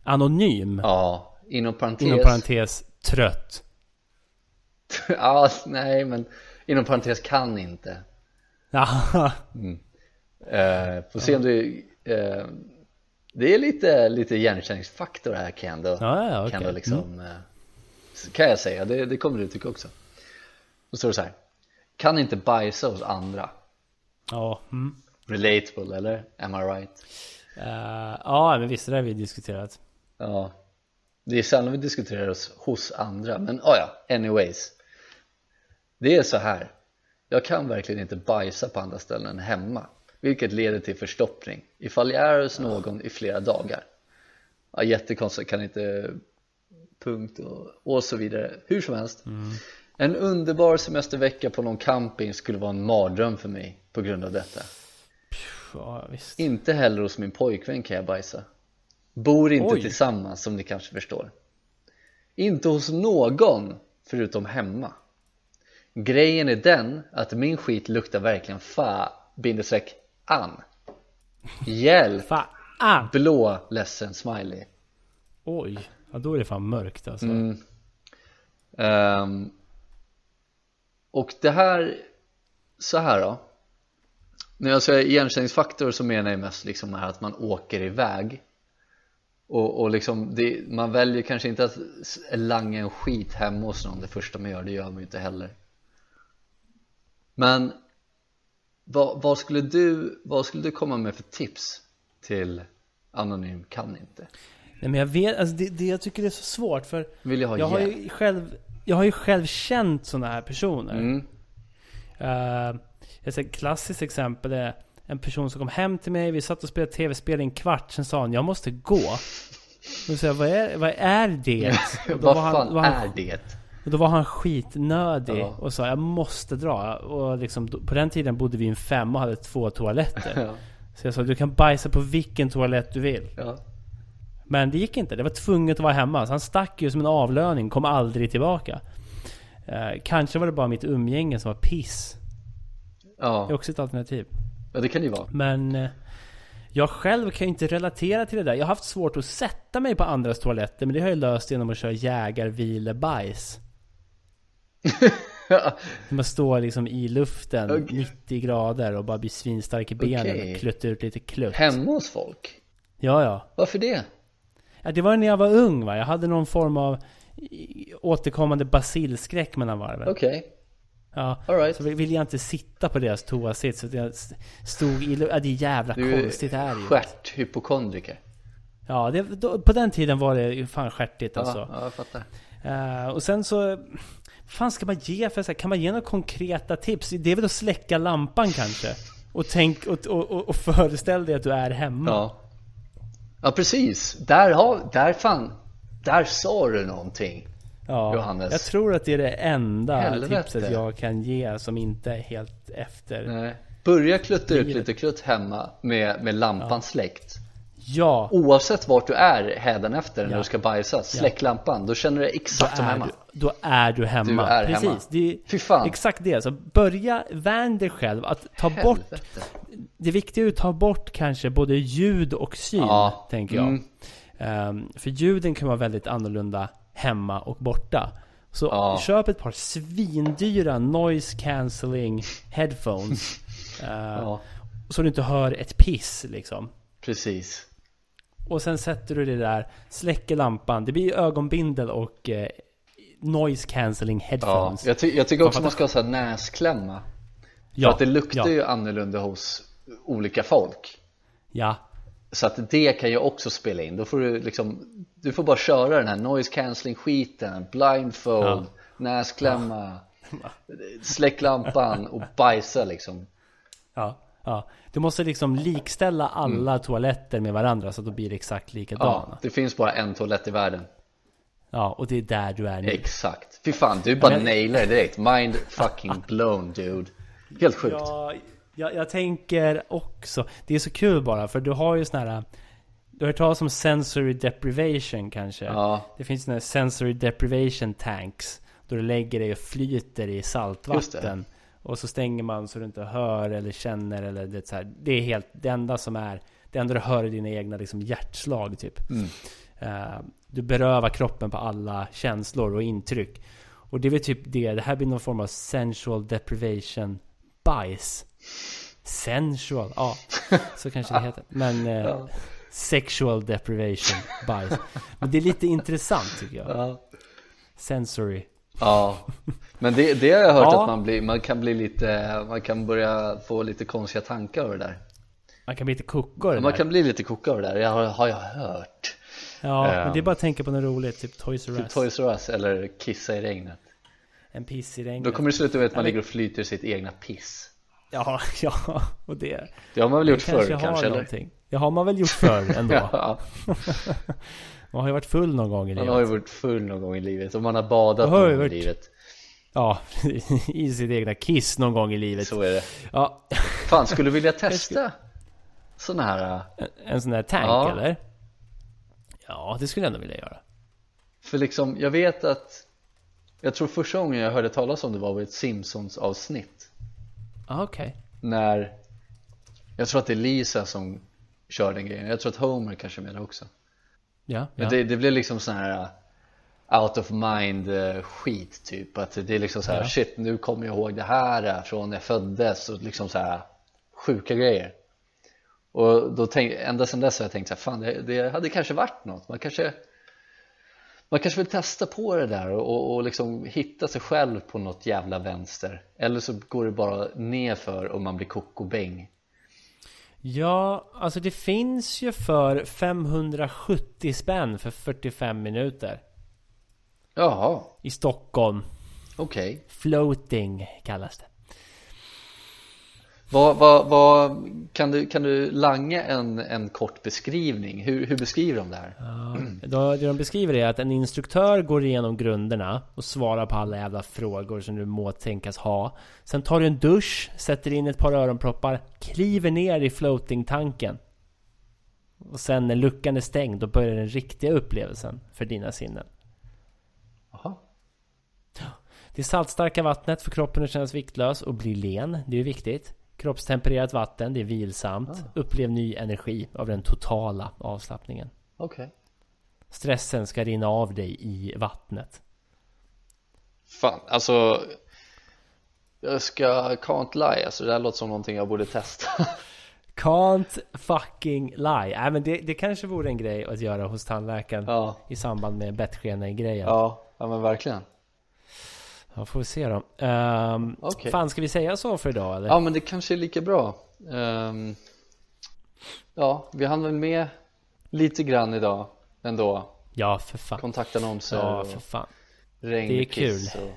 Anonym.
Ja, inom parentes.
Inom parentes trött.
ja, nej men inom parentes kan inte.
Ja.
Eh, får se om du eh, Det är lite, lite igenkänningsfaktor här kan ändå,
Ja,
kan, jag liksom, eh, kan jag säga, det, det kommer du tycka också Då står det så här Kan inte bajsa hos andra
Ja, mm.
Relatable eller? Am I right?
Eh, ja, men visst, det har vi diskuterat.
Ja. Det är sällan vi diskuterar oss hos andra Men oh ja, anyways. Det är så här. Jag kan verkligen inte bajsa på andra ställen än hemma Vilket leder till förstoppning. Ifall jag är hos någon i flera dagar. Ja, Jättekonstigt, kan inte Punkt och, och så vidare. Hur som helst. En underbar semestervecka på någon camping skulle vara en mardröm för mig på grund av detta.
Ja, visst.
Inte heller hos min pojkvän kan jag bajsa Bor inte
Oj.
tillsammans som ni kanske förstår Inte hos någon förutom hemma Grejen är den att min skit luktar verkligen fa bindestreck an Hjälp!
Fan!
Blå ledsen smiley
Oj, ja, då är det fan mörkt alltså.
Mm. Ehm, och det här så här då när jag säger igenkänningsfaktor så menar jag mest liksom här att man åker iväg och, och liksom det, man väljer kanske inte att langa en skit hemma hos någon det första man gör, det gör man ju inte heller men vad, vad, skulle du, vad skulle du komma med för tips till Anonym kan inte?
Nej, men jag vet, alltså det, det jag tycker det är så svårt för
Vill jag ha
jag har
hjälp?
ju själv, jag har ju själv känt sådana här personer.
Mm.
Uh, ett klassiskt exempel är en person som kom hem till mig, vi satt och spelade tv-spel i en kvart, sen sa han jag måste gå. Och så jag, vad är, vad är det?
Vad
var han-
fan
var han-
är det?
Och då var han skitnödig
Ja.
och sa jag måste dra. Och liksom, på den tiden bodde vi i en femma och hade två toaletter.
Ja,
Så jag sa du kan bajsa på vilken toalett du vill.
ja.
Men det gick inte. Det var tvunget att vara hemma. Så han stack ju som en avlöning. Kom aldrig tillbaka. Eh, kanske var det bara mitt umgänge som var piss. Det är
ja.
också ett alternativ.
Ja det kan det ju vara
Men eh, jag själv kan ju inte relatera till det där. Jag har haft svårt att sätta mig på andras toaletter. Men det har jag löst genom att köra jägarvilebajs. När man står liksom i luften
Okej.
90 grader och bara blir svinstark i benen
Okej.
och kluttar ut lite klutt.
Hemma hos folk?
Ja, ja.
Varför det?
Ja, det var när jag var ung va. Jag hade någon form av återkommande basilskräck mellan varven.
Okej,
Ja.
alright
Så ville jag inte sitta på deras toasits. utan jag stod i... Ja, det är jävla
Du
konstigt det här är ju.
stjärthypokondriker
Ja, det, då, på den tiden var det ju fan stjärtigt alltså.
Ja, ja, jag fattar
Eh, och sen så... Fan ska man ge för så Kan man ge några konkreta tips? Det är väl att släcka lampan kanske? Och tänk och, och, och föreställ dig att du är hemma.
Ja Ja precis, där har, där fan Där sa du någonting
Ja,
Johannes.
Jag tror att det är det enda
Helvete.
tipset jag kan ge som inte är helt efter.
Nej. Börja klutta ut lite klutt hemma med, med lampan släckt
Ja,
Oavsett vart du är hädanefter när
Ja.
du ska bajsa, släck lampan, då känner du dig exakt som hemma
du, då är du hemma.
Du är
Precis.
hemma.
Det är
Fy fan.
exakt det. Så börja, vän dig själv att ta bort
Helvete.
Det viktiga är att ta bort kanske både ljud och syn,
Ja.
tänker jag.
Mm.
Ehm, för ljuden kan vara väldigt annorlunda hemma och borta. Så
Ja.
köp ett par svindyra noise cancelling headphones. Eh,
Ja,
Så du inte hör ett piss liksom.
precis
Och sen sätter du det där, släcker lampan. Det blir ögonbindel och eh, noise cancelling
ja.
headphones.
jag, ty- jag tycker också man ska ha så här näsklämma
Ja,
För att det luktar
ja,
ju annorlunda hos olika folk
Ja,
Så att det kan ju också spela in, då får du liksom Du får bara köra den här noise cancelling skiten, blindfold,
Ja.
näsklämma Släck lampan och bajsa liksom.
Ja, ja. Du måste liksom likställa alla toaletter med varandra så att de blir exakt
Ja,
likadana.
det finns bara en toalett i världen.
Ja, och det är där du är nu.
Exakt, fy fan du bara
Men-
nailar direkt. Mind fucking blown dude. Helt sjukt.
Ja, jag, jag tänker också, det är så kul bara för du har ju såna här Du har hört talas om sensory deprivation kanske?
Ja,
Det finns såna här sensory deprivation tanks Då du lägger dig och flyter i saltvatten Och så stänger man så du inte hör eller känner eller det, så här. det är helt det enda som är Det enda du hör är dina egna liksom hjärtslag typ
Mm.
Eh, Du berövar kroppen på alla känslor och intryck Och det är väl typ det, det här blir någon form av sensual deprivation bajs Sensual, ja Så kanske det heter Men eh. Sexual deprivation bajs Men det är lite intressant tycker jag
ja,
Sensory
ja. Men det, det har jag hört
Ja.
att man, blir, man kan bli lite, man kan börja få lite konstiga tankar av det där
Man kan bli lite koko det
Man
där.
kan bli lite koko av det där, jag har, har jag hört
Ja, men
Ehm.
det är bara att tänka på något roligt. Typ Toys R
Typ
Us.
Toys R Us eller kissa i regnet
En piss i regnet.
Då kommer det sluta med att man
men-
ligger och flyter sitt egna piss
Ja, ja. Och det,
Det har man väl gjort förr kanske eller?
någonting. Det har man väl gjort förr ändå.
Ja,
Man har ju varit full någon gång i
man har ju
livet.
varit full någon gång i livet och man har badat
har
någon gång i
varit-
livet
Ja, i sitt egna kiss någon gång i livet.
Så är det
Ja,
Fan, skulle du vilja testa sådana här
en, en sån där tank
Ja.
eller? Ja, det skulle jag ändå vilja göra.
För liksom, jag vet att Jag tror första gången jag hörde talas om det var i ett Simpsons
Ja, okej.
När Jag tror att det är Lisa som kör den grejen Jag tror att Homer kanske är med också
Ja,
Men
ja.
det, det blir liksom sån här uh, Out of mind uh, skit typ Att det är liksom så här
Ja.
shit nu kommer jag ihåg det här uh, från när jag föddes och liksom så här Sjuka grejer Och då tänk, ända sedan dess har jag tänkt så här, fan det, det hade kanske varit något Man kanske Man kanske vill testa på det där och, och, liksom hitta sig själv på något jävla vänster Eller så går det bara nerför och man blir kokobäng
Ja, alltså det finns ju för 570 spänn för 45 minuter.
Jaha,
I Stockholm.
okej
Floating kallas det.
Vad, vad, vad, kan, du, kan du langa en, en kort beskrivning? Hur, hur beskriver de det här?
Ja, det de beskriver är att en instruktör går igenom grunderna och svarar på alla jävla frågor som du må tänkas ha. Sen tar du en dusch, sätter in ett par öronproppar, kliver ner i floating-tanken. Och sen när luckan är stängd, då börjar den riktiga upplevelsen för dina sinnen.
Jaha.
Det saltstarka vattnet får kroppen att kännas viktlös och bli len. Det är viktigt. Kroppstempererat vatten, det är vilsamt. Upplev ny energi av den totala avslappningen.
Okej
Stressen ska rinna av dig i vattnet.
Fan, alltså Jag ska, can't lie, alltså det där låter som någonting jag borde testa
Can't fucking lie. Äh, men det, det kanske vore en grej att göra hos tandläkaren
Ja,
i samband med bettskene-grejen. Ja.
ja, ja men verkligen
får vi se då. Um,
Okej.
Fan, ska vi säga så för idag eller?
Ja men det kanske är lika bra Ehm, Ja, vi hann väl med lite grann idag ändå
Ja, för fan.
Kontaktannonser
Ja, för fan.
regn
det är kul.
och...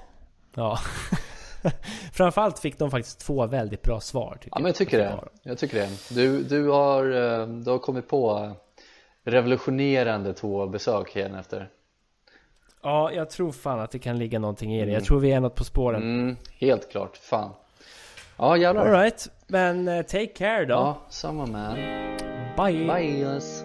Ja. Framförallt fick de faktiskt två väldigt bra svar. Tycker
Ja men jag tycker det, jag tycker det Du, du, har, eh, du har kommit på revolutionerande toabesök igen efter
Ja, jag tror fan att det kan ligga någonting i det. Jag tror vi är något på spåren.
mm, Helt klart, fan Ja jävlar
Alright, men eh, take care då.
Ja, samma man
Bye.
Bye yes.